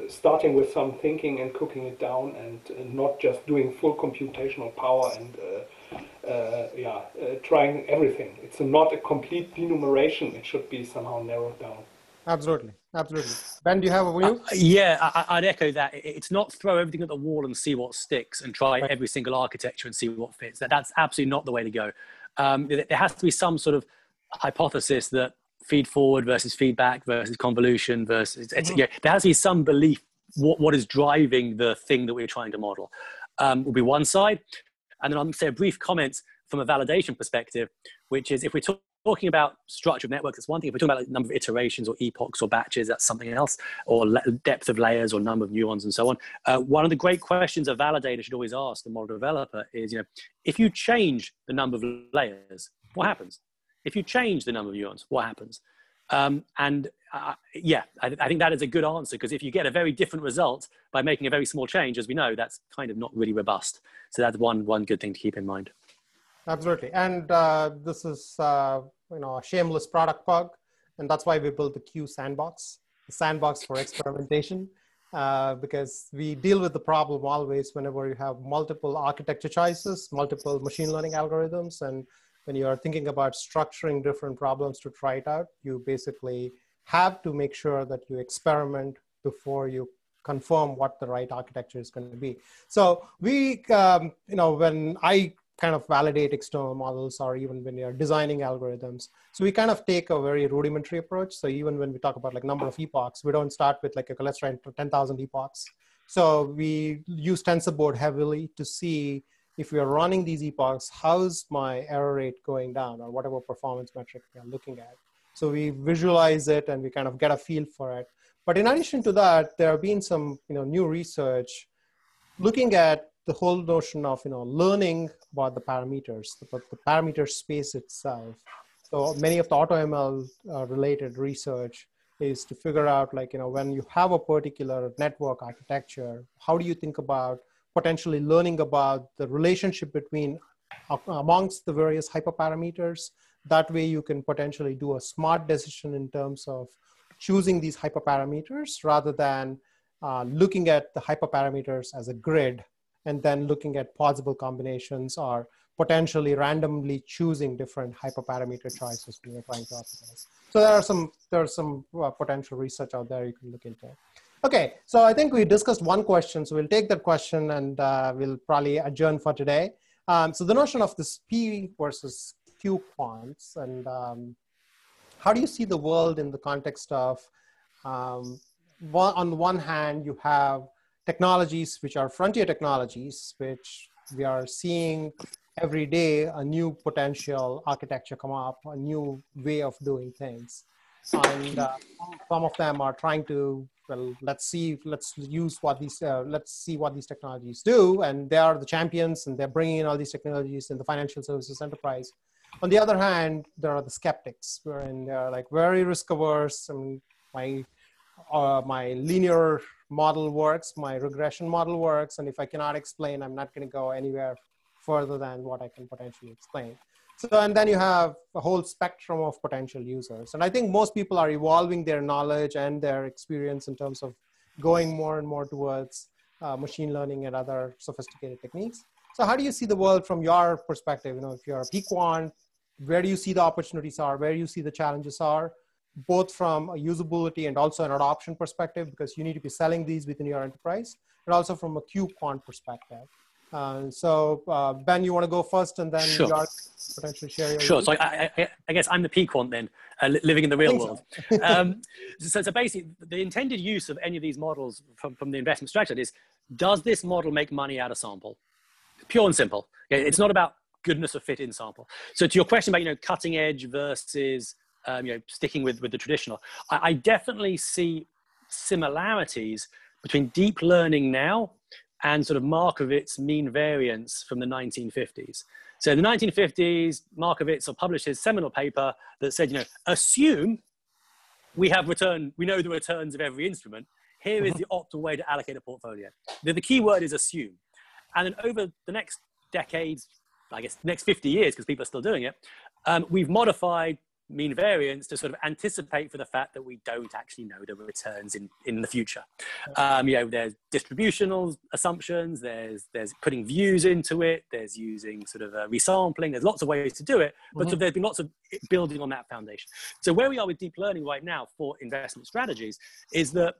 starting with some thinking and cooking it down and uh, not just doing full computational power and uh, uh, yeah, uh, trying everything. It's not a complete denumeration. It should be somehow narrowed down. Absolutely. Absolutely. Ben, do you have a view? Uh, yeah, I, would echo that. It's not throw everything at the wall and see what sticks and try right. every single architecture and see what fits. That, that's absolutely not the way to go. Um, there has to be some sort of hypothesis that feed forward versus feedback versus convolution versus mm-hmm. yeah, there has to be some belief what, what is driving the thing that we're trying to model um, will be one side and then i'll say a brief comment from a validation perspective which is if we're talk, talking about structure of networks it's one thing if we're talking about like number of iterations or epochs or batches that's something else or le- depth of layers or number of neurons and so on uh, one of the great questions a validator should always ask the model developer is you know if you change the number of layers what happens if you change the number of neurons, what happens? Um, and uh, yeah, I, I, think that is a good answer because if you get a very different result by making a very small change, as we know, that's kind of not really robust. So that's one one good thing to keep in mind. Absolutely, and uh, this is uh, you know a shameless product bug, and that's why we built the Q sandbox, the sandbox for experimentation. Uh, because we deal with the problem always whenever you have multiple architecture choices, multiple machine learning algorithms, and when you are thinking about structuring different problems to try it out, you basically have to make sure that you experiment before you confirm what the right architecture is going to be. So we, um, you know, when I kind of validate external models or even when you're designing algorithms. So we kind of take a very rudimentary approach. So even when we talk about like number of epochs, we don't start with like a let's try 10,000 epochs. So we use TensorBoard heavily to see if we are running these epochs, how's my error rate going down or whatever performance metric we are looking at. So we visualize it and we kind of get a feel for it. But in addition to that, there have been some you know, new research looking at the whole notion of you know, learning about the parameters, the, the parameter space itself. So many of the AutoML uh, related research is to figure out like, you know, when you have a particular network architecture, how do you think about potentially learning about the relationship between uh, amongst the various hyperparameters. That way you can potentially do a smart decision in terms of choosing these hyperparameters rather than uh, looking at the hyperparameters as a grid and then looking at possible combinations or potentially randomly choosing different hyperparameter choices when you're trying to optimize. So there are some, there are some uh, potential research out there you can look into. Okay, so I think we discussed one question, so we'll take that question and uh, we'll probably adjourn for today. Um, so the notion of this P versus Q quants, and um, how do you see the world in the context of, um, one, on one hand, you have technologies which are frontier technologies, which we are seeing every day a new potential architecture come up, a new way of doing things. And uh, some of them are trying to, well, let's see, let's use what these, uh, let's see what these technologies do. And they are the champions and they're bringing in all these technologies in the financial services enterprise. On the other hand, there are the skeptics, wherein they're like very risk averse. and my uh, my linear model works, my regression model works, and if I cannot explain, I'm not going to go anywhere further than what I can potentially explain. So, and then you have a whole spectrum of potential users. And I think most people are evolving their knowledge and their experience in terms of going more and more towards uh, machine learning and other sophisticated techniques. So how do you see the world from your perspective? You know, if you're a P-quant, where do you see the opportunities are? Where do you see the challenges are? Both from a usability and also an adoption perspective, because you need to be selling these within your enterprise, and also from a Q-quant perspective. Uh, so uh, Ben, you want to go first, and then sure. Jörg potentially share your. Sure. So I, I, I, guess I'm the P-quant then, uh, living in the real world. So. um, so, so basically, the intended use of any of these models from, from the investment strategy is: does this model make money out of sample? Pure and simple. It's not about goodness of fit in sample. So to your question about you know cutting edge versus um, you know sticking with with the traditional, I, I definitely see similarities between deep learning now and sort of Markowitz mean variance from the 1950s. So in the 1950s, Markowitz published his seminal paper that said, you know, assume we have return, we know the returns of every instrument. Here is the optimal way to allocate a portfolio. The, the key word is assume. And then over the next decades, I guess next 50 years, because people are still doing it, um, we've modified mean variance to sort of anticipate for the fact that we don't actually know the returns in, in the future. Um, you know, there's distributional assumptions, there's, there's putting views into it, there's using sort of uh, resampling, there's lots of ways to do it, but mm-hmm. so there's been lots of building on that foundation. So where we are with deep learning right now for investment strategies is that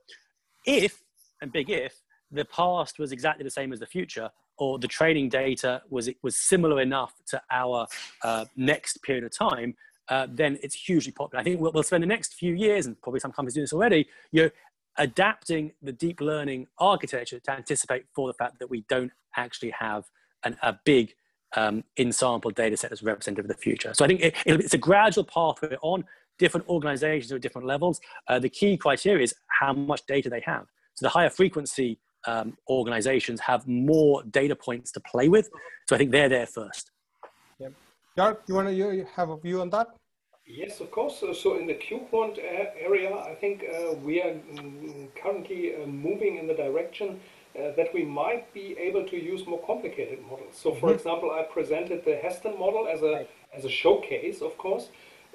if, and big if, the past was exactly the same as the future, or the training data was was similar enough to our uh, next period of time, uh, then it's hugely popular. I think we'll, we'll, spend the next few years, and probably some companies doing this already, you know, adapting the deep learning architecture to anticipate for the fact that we don't actually have an, a big um, in-sample data set that's representative of the future. So I think it, it's a gradual pathway on different organizations at different levels. Uh, the key criteria is how much data they have. So the higher frequency um, organizations have more data points to play with. So I think they're there first. Yep. Jörg, you want to have a view on that? Yes, of course. So in the Q-quant area, I think uh, we are mm, currently uh, moving in the direction uh, that we might be able to use more complicated models. So, for mm -hmm. example, I presented the Heston model as a as a showcase, of course.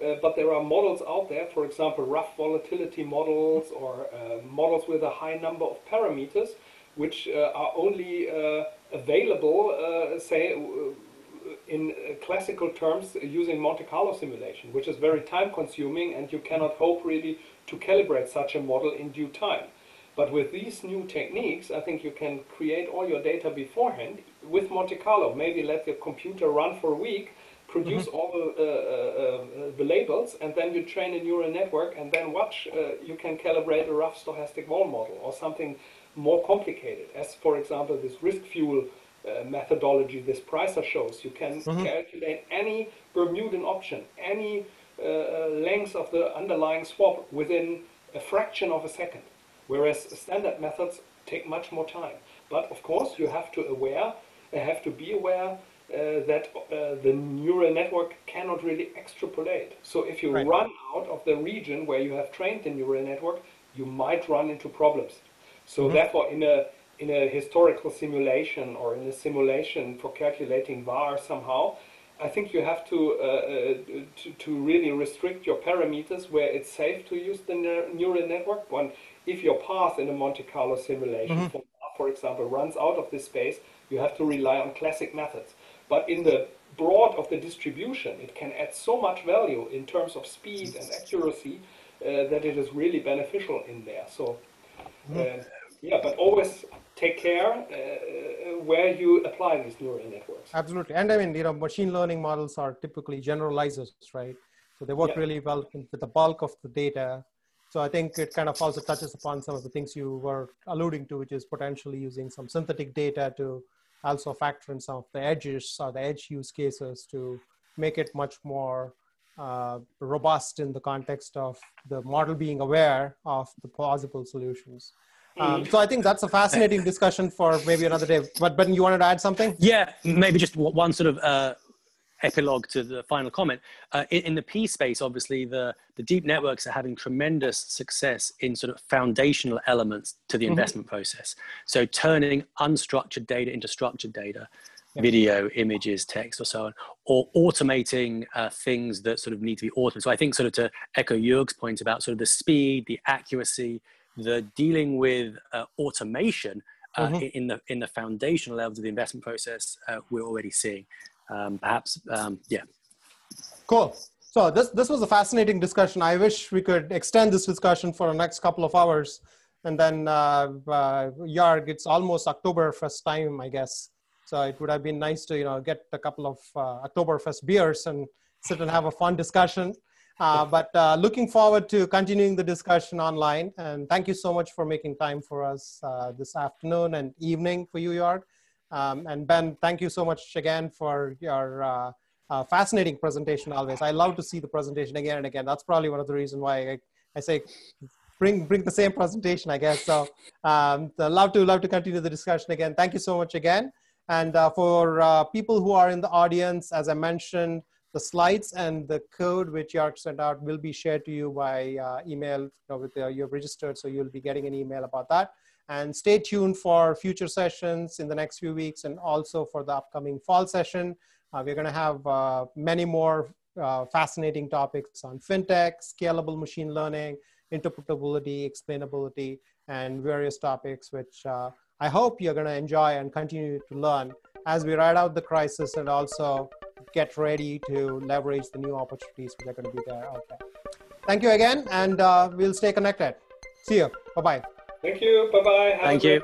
Uh, but there are models out there, for example, rough volatility models or uh, models with a high number of parameters, which uh, are only available, say, in uh, classical terms using Monte Carlo simulation, which is very time consuming and you cannot hope really to calibrate such a model in due time. But with these new techniques, I think you can create all your data beforehand with Monte Carlo. Maybe let the computer run for a week, produce mm -hmm. all the, uh, uh, uh, the, labels, and then you train a neural network, and then watch. Uh, you can calibrate a rough stochastic vol model or something more complicated, as for example this risk fuel uh, methodology this pricer shows. You can mm-hmm. calculate any Bermudan option, any uh, uh, length of the underlying swap within a fraction of a second, whereas standard methods take much more time. But of course, you have to aware, uh, have to be aware uh, that uh, the neural network cannot really extrapolate. So if you right. run out of the region where you have trained the neural network, you might run into problems. So mm-hmm. therefore, in a in a historical simulation or in a simulation for calculating var somehow, I think you have to, uh, uh, to, to, really restrict your parameters where it's safe to use the neural network. One, if your path in a Monte Carlo simulation, mm-hmm. for, for example, runs out of this space, you have to rely on classic methods. But in the broad of the distribution, it can add so much value in terms of speed and accuracy uh, that it is really beneficial in there. So, mm-hmm. Uh, yeah, but always take care uh, where you apply these neural networks. Absolutely. And I mean, you know, machine learning models are typically generalizers, right? So they work yeah. really well with the bulk of the data. So I think it kind of also touches upon some of the things you were alluding to, which is potentially using some synthetic data to also factor in some of the edges or the edge use cases to make it much more uh, robust in the context of the model being aware of the plausible solutions. Um, so I think that's a fascinating discussion for maybe another day. But Ben, you wanted to add something? Yeah, maybe just one sort of uh, epilogue to the final comment. Uh, in, in, the P space, obviously, the, the deep networks are having tremendous success in sort of foundational elements to the mm-hmm. investment process. So turning unstructured data into structured data, yeah. video, images, text, or so on, or automating uh, things that sort of need to be automated. So I think sort of to echo Jörg's point about sort of the speed, the accuracy, the dealing with uh, automation uh, mm-hmm. in the in the foundational levels of the investment process uh, we're already seeing. Um, perhaps, um, yeah. Cool. So this this was a fascinating discussion. I wish we could extend this discussion for the next couple of hours. And then uh, uh, Jörg, it's almost Oktoberfest time, I guess. So it would have been nice to you know get a couple of uh, Oktoberfest beers and sit and have a fun discussion. Uh, but uh, looking forward to continuing the discussion online. And thank you so much for making time for us uh, this afternoon and evening for you, Jörg. Um, and Ben, thank you so much again for your uh, uh, fascinating presentation always. I love to see the presentation again and again. That's probably one of the reasons why I, I say bring bring the same presentation, I guess. So um, love to love to continue the discussion again. Thank you so much again. And for people who are in the audience, as I mentioned, the slides and the code which Jörg sent out will be shared to you by uh, email you know, with the, you've registered, so you'll be getting an email about that. And stay tuned for future sessions in the next few weeks and also for the upcoming fall session. Uh, we're gonna have uh, many more uh, fascinating topics on fintech, scalable machine learning, interpretability, explainability, and various topics which uh, I hope you're gonna enjoy and continue to learn as we ride out the crisis and also get ready to leverage the new opportunities which are going to be there out there. Thank you again, and uh, we'll stay connected. See you. Bye bye. Thank you. Bye bye. Thank you.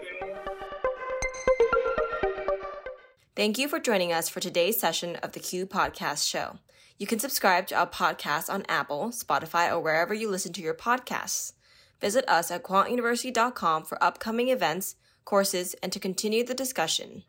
Thank you for joining us for today's session of the Q Podcast Show. You can subscribe to our podcast on Apple, Spotify, or wherever you listen to your podcasts. Visit us at quantuniversity.com for upcoming events, courses, and to continue the discussion.